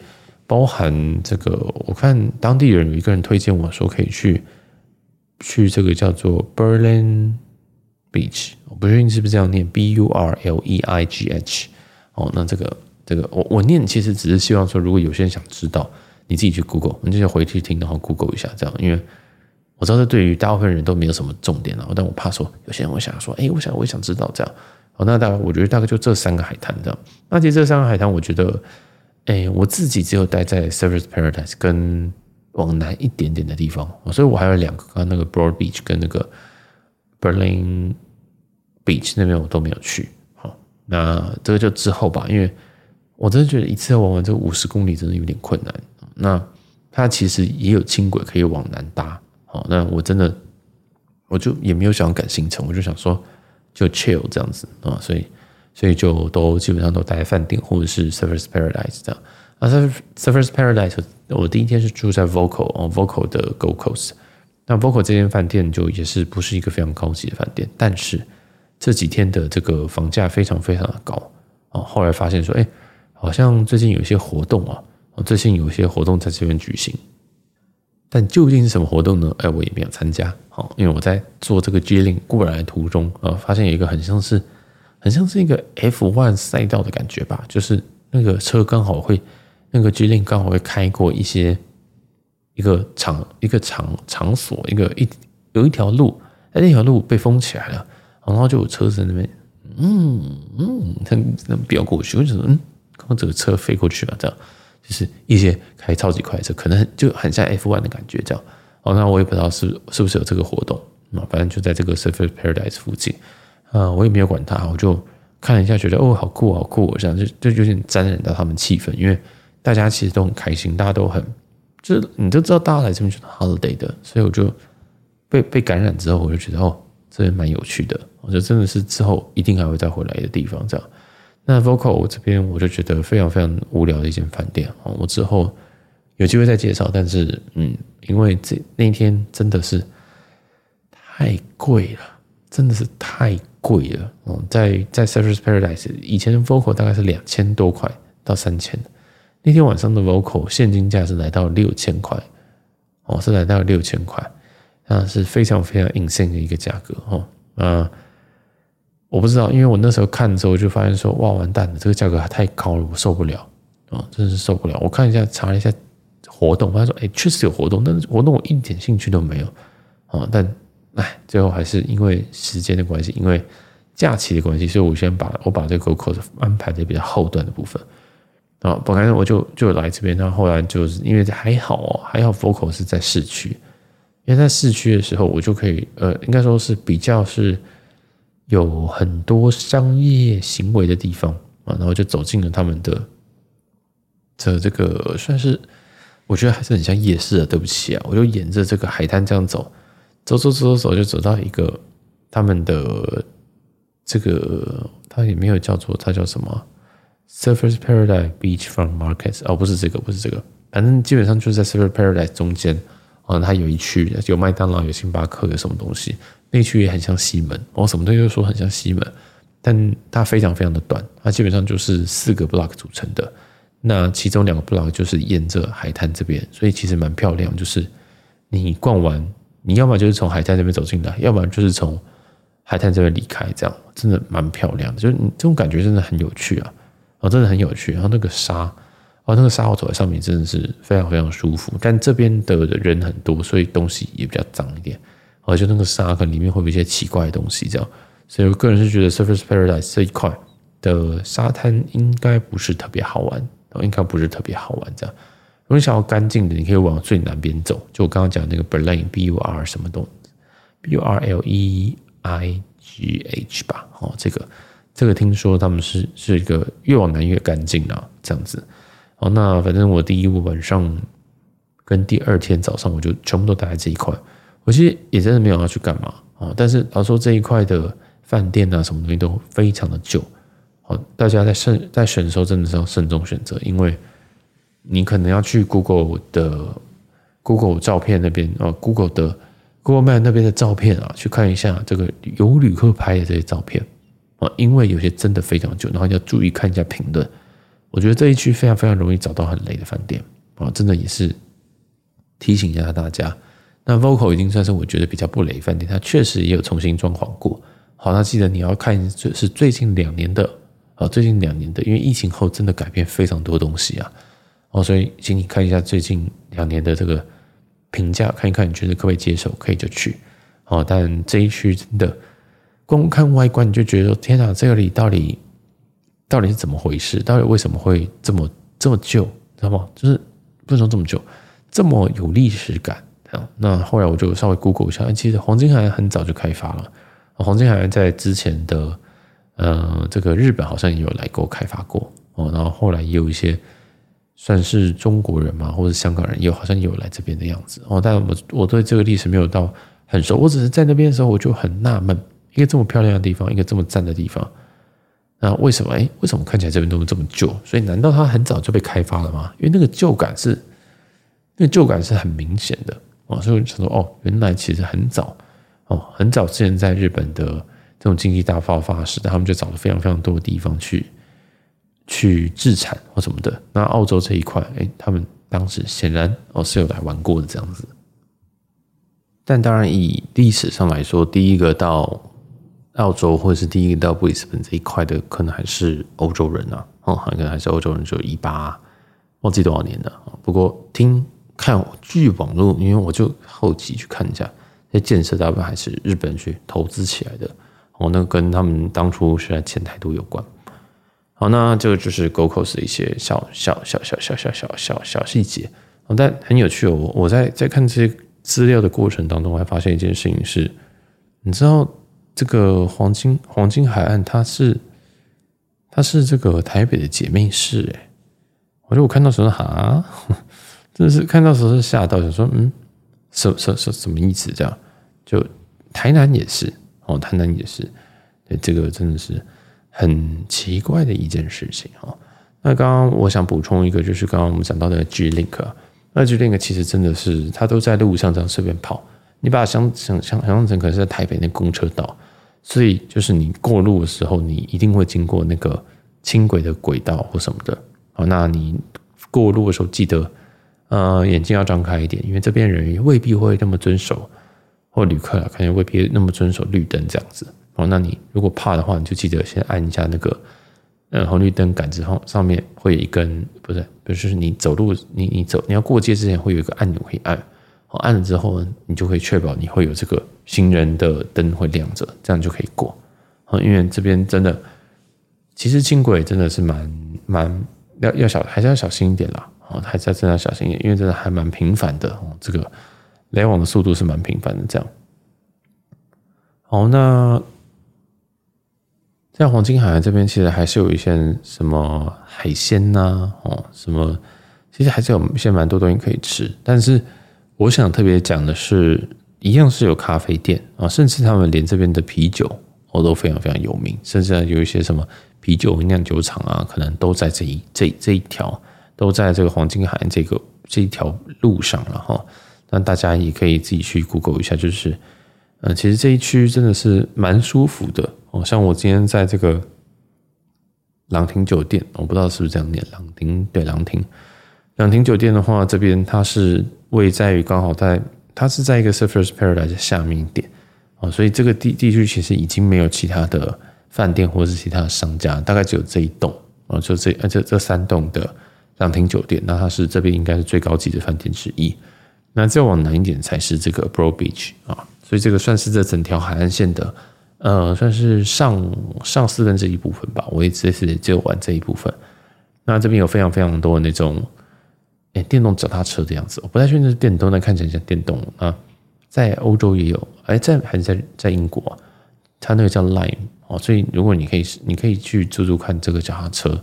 包含这个，我看当地人有一个人推荐我说可以去去这个叫做 Berleigh Beach，我不确定是不是这样念 B U R L E I G H。哦，那这个这个我我念其实只是希望说，如果有些人想知道。你自己去 Google，你就回去听，然后 Google 一下，这样，因为我知道这对于大部分人都没有什么重点了，但我怕说有些人会想说，哎，我想我也想知道这样，好，那大概我觉得大概就这三个海滩这样。那其实这三个海滩，我觉得，哎，我自己只有待在 Surfers Paradise 跟往南一点点的地方，所以我还有两个，刚刚那个 Broad Beach 跟那个 Berlin Beach 那边我都没有去。好，那这个就之后吧，因为我真的觉得一次要玩完这五十公里真的有点困难。那它其实也有轻轨可以往南搭，那我真的我就也没有想要赶行程，我就想说就 chill 这样子啊，所以所以就都基本上都待在饭店或者是 Surfers Paradise 这样。啊，Surfers Paradise 我第一天是住在 Vocal 哦，Vocal 的 Go Coast。那 Vocal 这间饭店就也是不是一个非常高级的饭店，但是这几天的这个房价非常非常的高哦。后来发现说，哎，好像最近有一些活动啊。最近有一些活动在这边举行，但究竟是什么活动呢？哎，我也没有参加。好，因为我在做这个 G-Link 过来途中，呃，发现有一个很像是，很像是一个 F ONE 赛道的感觉吧，就是那个车刚好会，那个 G-Link 刚好会开过一些一个场一个场场所，一个一有一条路，哎，那条路被封起来了，然后就有车子那边，嗯嗯，它那飙过去，我就说？嗯，刚刚这个车飞过去了，这样。就是一些开超级快车，可能就很像 F1 的感觉，这样。哦，那我也不知道是是不是有这个活动啊，反正就在这个 Surface Paradise 附近啊，我也没有管它，我就看了一下，觉得哦，好酷，好酷，这样就就有点沾染到他们气氛，因为大家其实都很开心，大家都很，就是你都知道大家来这边就是 holiday 的，所以我就被被感染之后，我就觉得哦，这边蛮有趣的，我觉得真的是之后一定还会再回来的地方，这样。那 Vocal 我这边我就觉得非常非常无聊的一间饭店啊，我之后有机会再介绍。但是，嗯，因为这那一天真的是太贵了，真的是太贵了。哦，在在 Surfers Paradise 以前 Vocal 大概是两千多块到三千，那天晚上的 Vocal 现金价是来到六千块，哦，是来到六千块，那是非常非常 insane 的一个价格哦，啊。我不知道，因为我那时候看的时候就发现说，哇，完蛋了，这个价格还太高了，我受不了啊，真的是受不了。我看一下，查了一下活动，发现说，哎，确实有活动，但是活动我一点兴趣都没有啊。但哎，最后还是因为时间的关系，因为假期的关系，所以我先把我把这个 GoCo 安排在比较后段的部分啊。本来我就就来这边，然后后来就是因为还好哦，还好 Vocal 是在市区，因为在市区的时候，我就可以呃，应该说是比较是。有很多商业行为的地方啊，然后就走进了他们的这这个算是，我觉得还是很像夜市的。对不起啊，我就沿着这个海滩这样走，走走走走走，就走到一个他们的这个，它也没有叫做它叫什么 Surface Paradise Beachfront Markets，哦，不是这个，不是这个，反正基本上就是在 Surface Paradise 中间啊，它有一区有麦当劳，有星巴克，有什么东西。那区也很像西门，我、什么东西都说很像西门，但它非常非常的短，它基本上就是四个 block 组成的。那其中两个 block 就是沿着海滩这边，所以其实蛮漂亮。就是你逛完，你要么就是从海滩这边走进来，要么就是从海滩这边离开，这样真的蛮漂亮的。就是你这种感觉真的很有趣啊，哦，真的很有趣。然后那个沙，哦，那个沙我走在上面真的是非常非常舒服。但这边的人很多，所以东西也比较脏一点。而且那个沙可能里面会有一些奇怪的东西，这样，所以我个人是觉得 Surface Paradise 这一块的沙滩应该不是特别好玩，应该不是特别好玩这样。如果你想要干净的，你可以往最南边走，就我刚刚讲那个 Berlin B U R 什么东，B U R L E I G H 吧，哦，这个这个听说他们是是一个越往南越干净啊，这样子。哦，那反正我第一晚上跟第二天早上我就全部都待在这一块，我其实也真的没有要去干嘛啊，但是老说这一块的饭店啊什么东西都非常的旧。好，大家在慎在选的时候真的是要慎重选择，因为你可能要去 Google 的 Google 照片那边啊，Google 的 Google Map 那边的照片啊，去看一下这个有旅客拍的这些照片啊，因为有些真的非常旧，然后要注意看一下评论。我觉得这一区非常非常容易找到很雷的饭店啊，真的也是提醒一下大家。那 Vocal 已经算是我觉得比较不雷饭店，它确实也有重新装潢过。好，那记得你要看是最近两年的。啊，最近两年的，因为疫情后真的改变非常多东西啊，哦，所以请你看一下最近两年的这个评价，看一看你觉得可不可以接受，可以就去。哦，但这一区真的光看外观你就觉得天哪，这里到底到底是怎么回事？到底为什么会这么这么旧？知道吗？就是不能说这么旧，这么有历史感。那后来我就稍微 Google 一下，其实黄金海岸很早就开发了，黄金海岸在之前的。呃，这个日本好像也有来过开发过哦，然后后来也有一些算是中国人嘛，或者香港人，也有好像也有来这边的样子哦。但我我对这个历史没有到很熟，我只是在那边的时候我就很纳闷，一个这么漂亮的地方，一个这么赞的地方，那为什么哎，为什么看起来这边都这么旧？所以难道它很早就被开发了吗？因为那个旧感是，那个旧感是很明显的哦。所以我就想说，哦，原来其实很早哦，很早之前在日本的。这种经济大爆发时，他们就找了非常非常多的地方去去制产或什么的。那澳洲这一块，哎，他们当时显然哦是有来玩过的这样子。但当然，以历史上来说，第一个到澳洲或者是第一个到布里斯本这一块的，可能还是欧洲人啊，哦，可能还是欧洲人，就一八忘记多少年了。不过听看据网络，因为我就后期去看一下，那建设大部分还是日本去投资起来的。哦，那跟他们当初是在钱太多有关。好，那这个就是 GoCos 的一些小小小小小小小小小细节。但很有趣哦，我我在在看这些资料的过程当中，我还发现一件事情是，你知道这个黄金黄金海岸，它是它是这个台北的姐妹市诶。我觉得我看到时候哈，真的是看到时候是吓到，想说嗯，什什什什么意思？这样就台南也是。哦，台南也是，对，这个真的是很奇怪的一件事情哦。那刚刚我想补充一个，就是刚刚我们讲到的 G Link，那 G Link 其实真的是它都在路上这样随便跑，你把它想想想想象成可能是在台北那公车道，所以就是你过路的时候，你一定会经过那个轻轨的轨道或什么的。好，那你过路的时候记得，呃，眼睛要张开一点，因为这边人未必会那么遵守。或旅客啊，可能未必那么遵守绿灯这样子哦。那你如果怕的话，你就记得先按一下那个呃红绿灯杆子上上面会有一根，不是，不是你走路你你走你要过街之前会有一个按钮可以按，哦，按了之后呢，你就可以确保你会有这个行人的灯会亮着，这样就可以过。哦，因为这边真的其实轻轨真的是蛮蛮要要小还是要小心一点啦。哦，还是要真的要小心一点，因为真的还蛮频繁的哦，这个。来往的速度是蛮频繁的，这样。好，那在黄金海岸这边，其实还是有一些什么海鲜呐，哦，什么，其实还是有一些蛮多东西可以吃。但是，我想特别讲的是，一样是有咖啡店啊，甚至他们连这边的啤酒哦都非常非常有名，甚至有一些什么啤酒酿酒厂啊，可能都在这一这这一条，都在这个黄金海岸这个这一条路上了哈。那大家也可以自己去 Google 一下，就是，呃，其实这一区真的是蛮舒服的哦。像我今天在这个朗廷酒店，我不知道是不是这样念，朗廷对朗廷，朗廷酒店的话，这边它是位在于刚好在，它是在一个 Surfers Paradise 下面一点哦，所以这个地地区其实已经没有其他的饭店或者是其他的商家，大概只有这一栋哦，就这这这三栋的朗廷酒店，那它是这边应该是最高级的饭店之一。那再往南一点才是这个 Broad Beach 啊，所以这个算是这整条海岸线的，呃，算是上上四分之一部分吧。我也这次只有玩这一部分。那这边有非常非常多那种，哎，电动脚踏车的样子，我不太确定是电动，但看起来像电动啊。在欧洲也有，哎，在还是在在英国啊，它那个叫 Lime 哦，所以如果你可以，你可以去租租看这个脚踏车，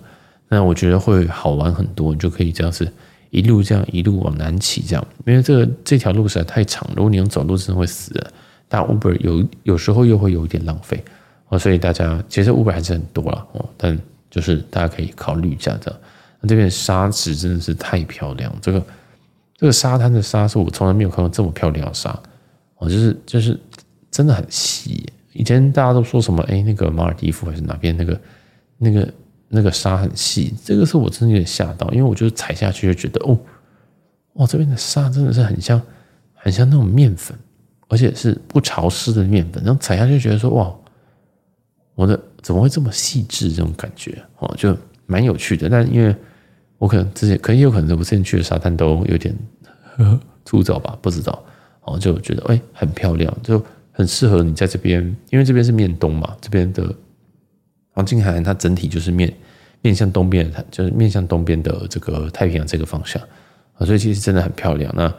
那我觉得会好玩很多，你就可以这样子一路这样一路往南骑这样，因为这个这条路实在太长，如果你用走路真的会死的。但 Uber 有有时候又会有一点浪费哦，所以大家其实 Uber 还是很多了哦，但就是大家可以考虑一下这样。那这边沙子真的是太漂亮，这个这个沙滩的沙是我从来没有看过这么漂亮的沙。哦，就是就是真的很细。以前大家都说什么，哎，那个马尔地夫还是哪边那个那个那个沙很细，这个是我真的有点吓到，因为我就是踩下去就觉得，哦，哇，这边的沙真的是很像很像那种面粉，而且是不潮湿的面粉，然后踩下去觉得说，哇，我的怎么会这么细致这种感觉？哦，就蛮有趣的。但因为我可能之前，可能有可能是我之前去的沙滩都有点呵 <laughs> 呵粗糙吧，不知道。哦，就觉得哎，很漂亮，就很适合你在这边，因为这边是面东嘛，这边的黄金海岸它整体就是面面向东边，就是面向东边的这个太平洋这个方向啊，所以其实真的很漂亮。那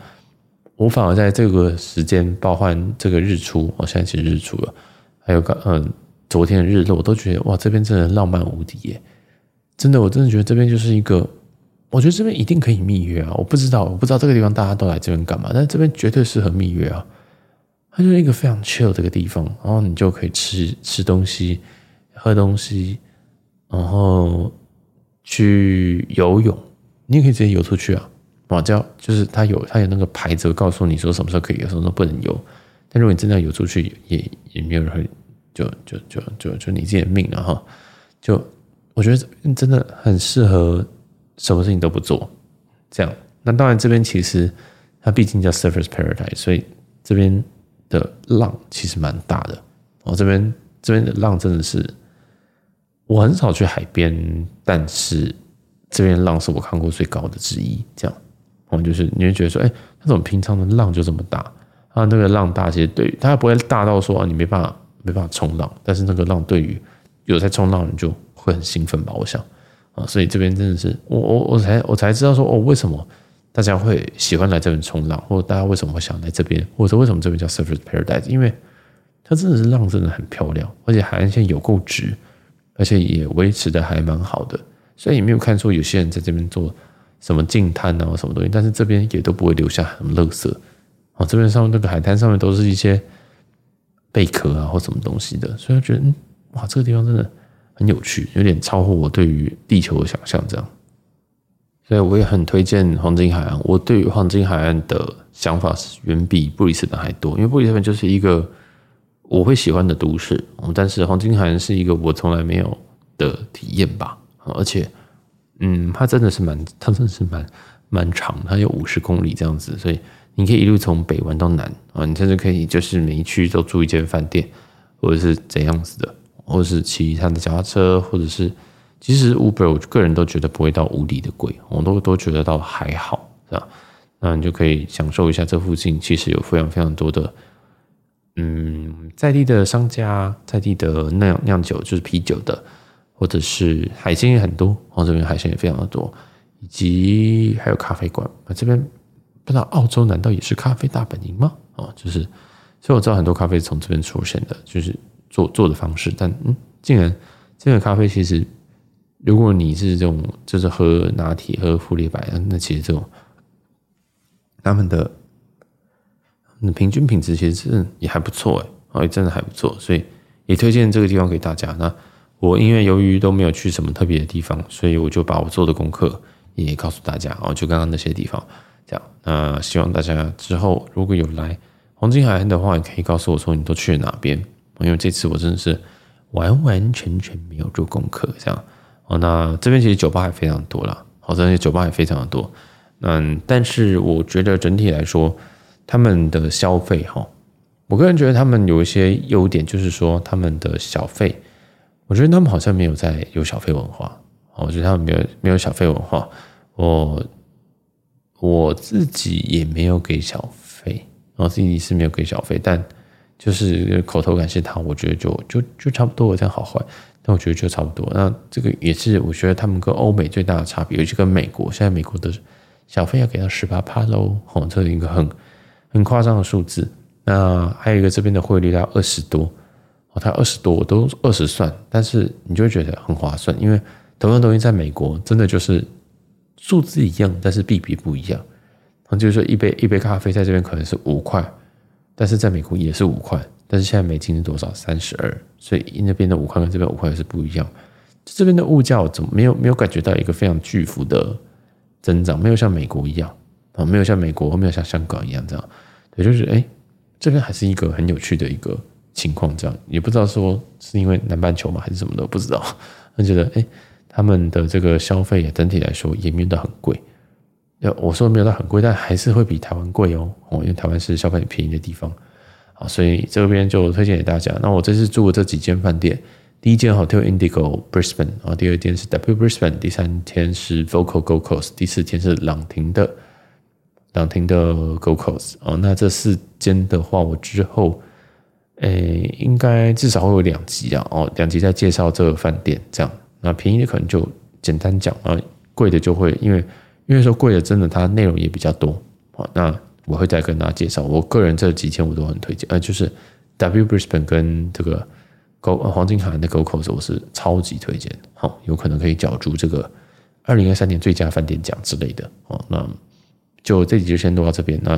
我反而在这个时间，包含这个日出，我现在其实日出了，还有个嗯，昨天的日落，我都觉得哇，这边真的浪漫无敌耶！真的，我真的觉得这边就是一个。我觉得这边一定可以蜜月啊！我不知道，我不知道这个地方大家都来这边干嘛，但是这边绝对适合蜜月啊！它就是一个非常 chill 这个地方，然后你就可以吃吃东西、喝东西，然后去游泳，你也可以直接游出去啊！啊，叫就是它有它有那个牌子告诉你说什么时候可以游，什么时候不能游。但如果你真的要游出去，也也没有人会，就就就就就你自己的命了哈！就我觉得真的很适合。什么事情都不做，这样。那当然，这边其实它毕竟叫 Surface Paradise，所以这边的浪其实蛮大的。哦，这边这边的浪真的是，我很少去海边，但是这边浪是我看过最高的之一。这样，哦，就是你会觉得说，哎，那种平常的浪就这么大啊？那个浪大，其实对它不会大到说啊，你没办法没办法冲浪，但是那个浪对于有在冲浪的人就会很兴奋吧？我想。啊，所以这边真的是我我我才我才知道说哦，为什么大家会喜欢来这边冲浪，或者大家为什么会想来这边，或者为什么这边叫 Surfers Paradise？因为它真的是浪真的很漂亮，而且海岸线有够直，而且也维持的还蛮好的，所以也没有看出有些人在这边做什么净滩啊什么东西，但是这边也都不会留下什么垃圾啊，这边上面那个海滩上面都是一些贝壳啊或什么东西的，所以我觉得嗯，哇，这个地方真的。很有趣，有点超乎我对于地球的想象，这样，所以我也很推荐黄金海岸。我对于黄金海岸的想法是远比布里斯本还多，因为布里斯本就是一个我会喜欢的都市，但是黄金海岸是一个我从来没有的体验吧。而且，嗯，它真的是蛮，它真的是蛮蛮长，它有五十公里这样子，所以你可以一路从北玩到南啊，你甚至可以就是每一区都住一间饭店，或者是怎样子的。或者是骑他的脚踏车，或者是其实 Uber，我个人都觉得不会到无敌的贵，我都都觉得到还好，是吧？那你就可以享受一下这附近其实有非常非常多的，嗯，在地的商家，在地的酿酿酒就是啤酒的，或者是海鲜也很多，哦，这边海鲜也非常的多，以及还有咖啡馆。啊这边不知道澳洲难道也是咖啡大本营吗？哦，就是，所以我知道很多咖啡从这边出现的，就是。做做的方式，但嗯，竟然这个咖啡其实，如果你是这种就是喝拿铁、喝富丽白，那其实这种他们的平均品质其实是也还不错哎，哦，也真的还不错，所以也推荐这个地方给大家。那我因为由于都没有去什么特别的地方，所以我就把我做的功课也告诉大家哦，就刚刚那些地方这样。那希望大家之后如果有来黄金海岸的话，也可以告诉我说你都去了哪边。因为这次我真的是完完全全没有做功课，这样哦。那这边其实酒吧还非常多啦，好，这些酒吧也非常的多。嗯，但是我觉得整体来说，他们的消费哈，我个人觉得他们有一些优点，就是说他们的小费，我觉得他们好像没有在有小费文化。我觉得他们没有没有小费文化，我我自己也没有给小费，我自己是没有给小费，但。就是口头感谢他，我觉得就就就差不多，这样好坏，但我觉得就差不多。那这个也是我觉得他们跟欧美最大的差别，尤其跟美国。现在美国的小费要给到十八趴喽，哦，这是一个很很夸张的数字。那还有一个这边的汇率要二十多，哦，它二十多我都二十算，但是你就会觉得很划算，因为同样东西在美国真的就是数字一样，但是币别不一样。就是说一杯一杯咖啡在这边可能是五块，但是在美国也是五块，但是现在美金是多少？三十二，所以那边的五块跟这边五块是不一样。这边的物价我怎么没有没有感觉到一个非常巨幅的增长？没有像美国一样啊，没有像美国，没有像香港一样这样。也，就是哎，这边还是一个很有趣的一个情况，这样也不知道说是因为南半球嘛还是什么的，不知道。<laughs> 我觉得哎，他们的这个消费也整体来说也没有到很贵。要我说没有到很贵，但还是会比台湾贵哦。哦，因为台湾是消费便宜的地方，好，所以这边就推荐给大家。那我这次住的这几间饭店，第一间 Hotel Indigo Brisbane 啊，第二间是 W Brisbane，第三天是 Vocal Gold Coast，第四天是朗廷的朗廷的 Gold Coast 哦。那这四间的话，我之后诶应该至少会有两集啊，哦，两集在介绍这个饭店这样。那便宜的可能就简单讲啊，贵的就会因为。因为说贵的真的，它内容也比较多。好，那我会再跟大家介绍。我个人这几天我都很推荐，呃，就是 W Brisbane 跟这个 Go 黄金海岸的 Go c o s 我是超级推荐。好，有可能可以角逐这个二零二三年最佳饭店奖之类的。好，那就这集就先录到这边。那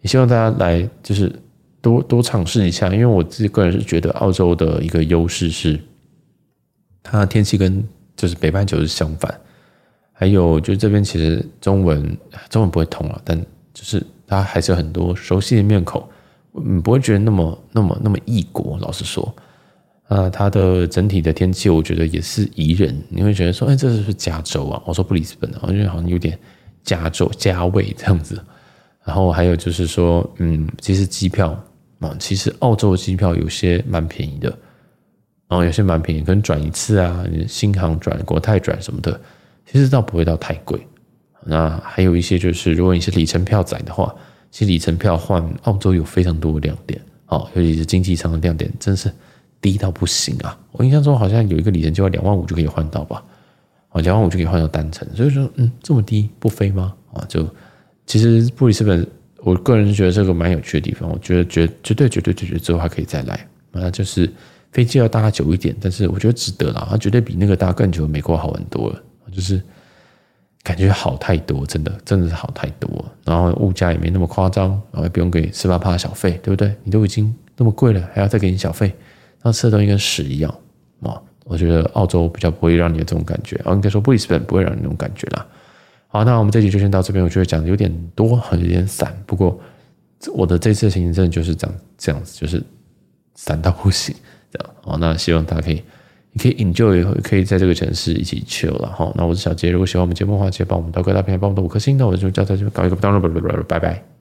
也希望大家来就是多多尝试一下，因为我自己个人是觉得澳洲的一个优势是，它天气跟就是北半球是相反。还有，就这边其实中文中文不会通了，但就是它还是有很多熟悉的面孔，嗯不会觉得那么那么那么异国。老实说，啊，它的整体的天气我觉得也是宜人，你会觉得说，哎，这是不是加州啊？我说布里斯本啊，我觉得好像有点加州加位这样子。然后还有就是说，嗯，其实机票啊，其实澳洲的机票有些蛮便宜的，然后有些蛮便宜，可能转一次啊，新航转、国泰转什么的。其实倒不会到太贵，那还有一些就是，如果你是里程票仔的话，其实里程票换澳洲有非常多的亮点，哦，尤其是经济舱的亮点，真是低到不行啊！我印象中好像有一个里程就要两万五就可以换到吧，哦，两万五就可以换到单程，所以说，嗯，这么低不飞吗？啊，就其实布里斯本，我个人觉得这个蛮有趣的地方，我觉得绝绝对绝对绝对之后还可以再来，那就是飞机要搭久一点，但是我觉得值得了，它绝对比那个搭更久美国好很多了。就是感觉好太多，真的真的是好太多，然后物价也没那么夸张，然后也不用给十八趴小费，对不对？你都已经那么贵了，还要再给你小费，然后吃的东西跟屎一样啊！我觉得澳洲比较不会让你有这种感觉，哦，应该说布里斯本不会让你那种感觉啦。好，那我们这集就先到这边，我觉得讲的有点多，很有点散，不过我的这次行程就是这样这样子，就是散到不行这样。好，那希望大家可以。你可以 enjoy，可以在这个城市一起 chill 了哈。那我是小杰，如果喜欢我们节目的话，记得帮我们到各大平台帮我们的五颗星。那我就叫大家搞一个 download，拜拜。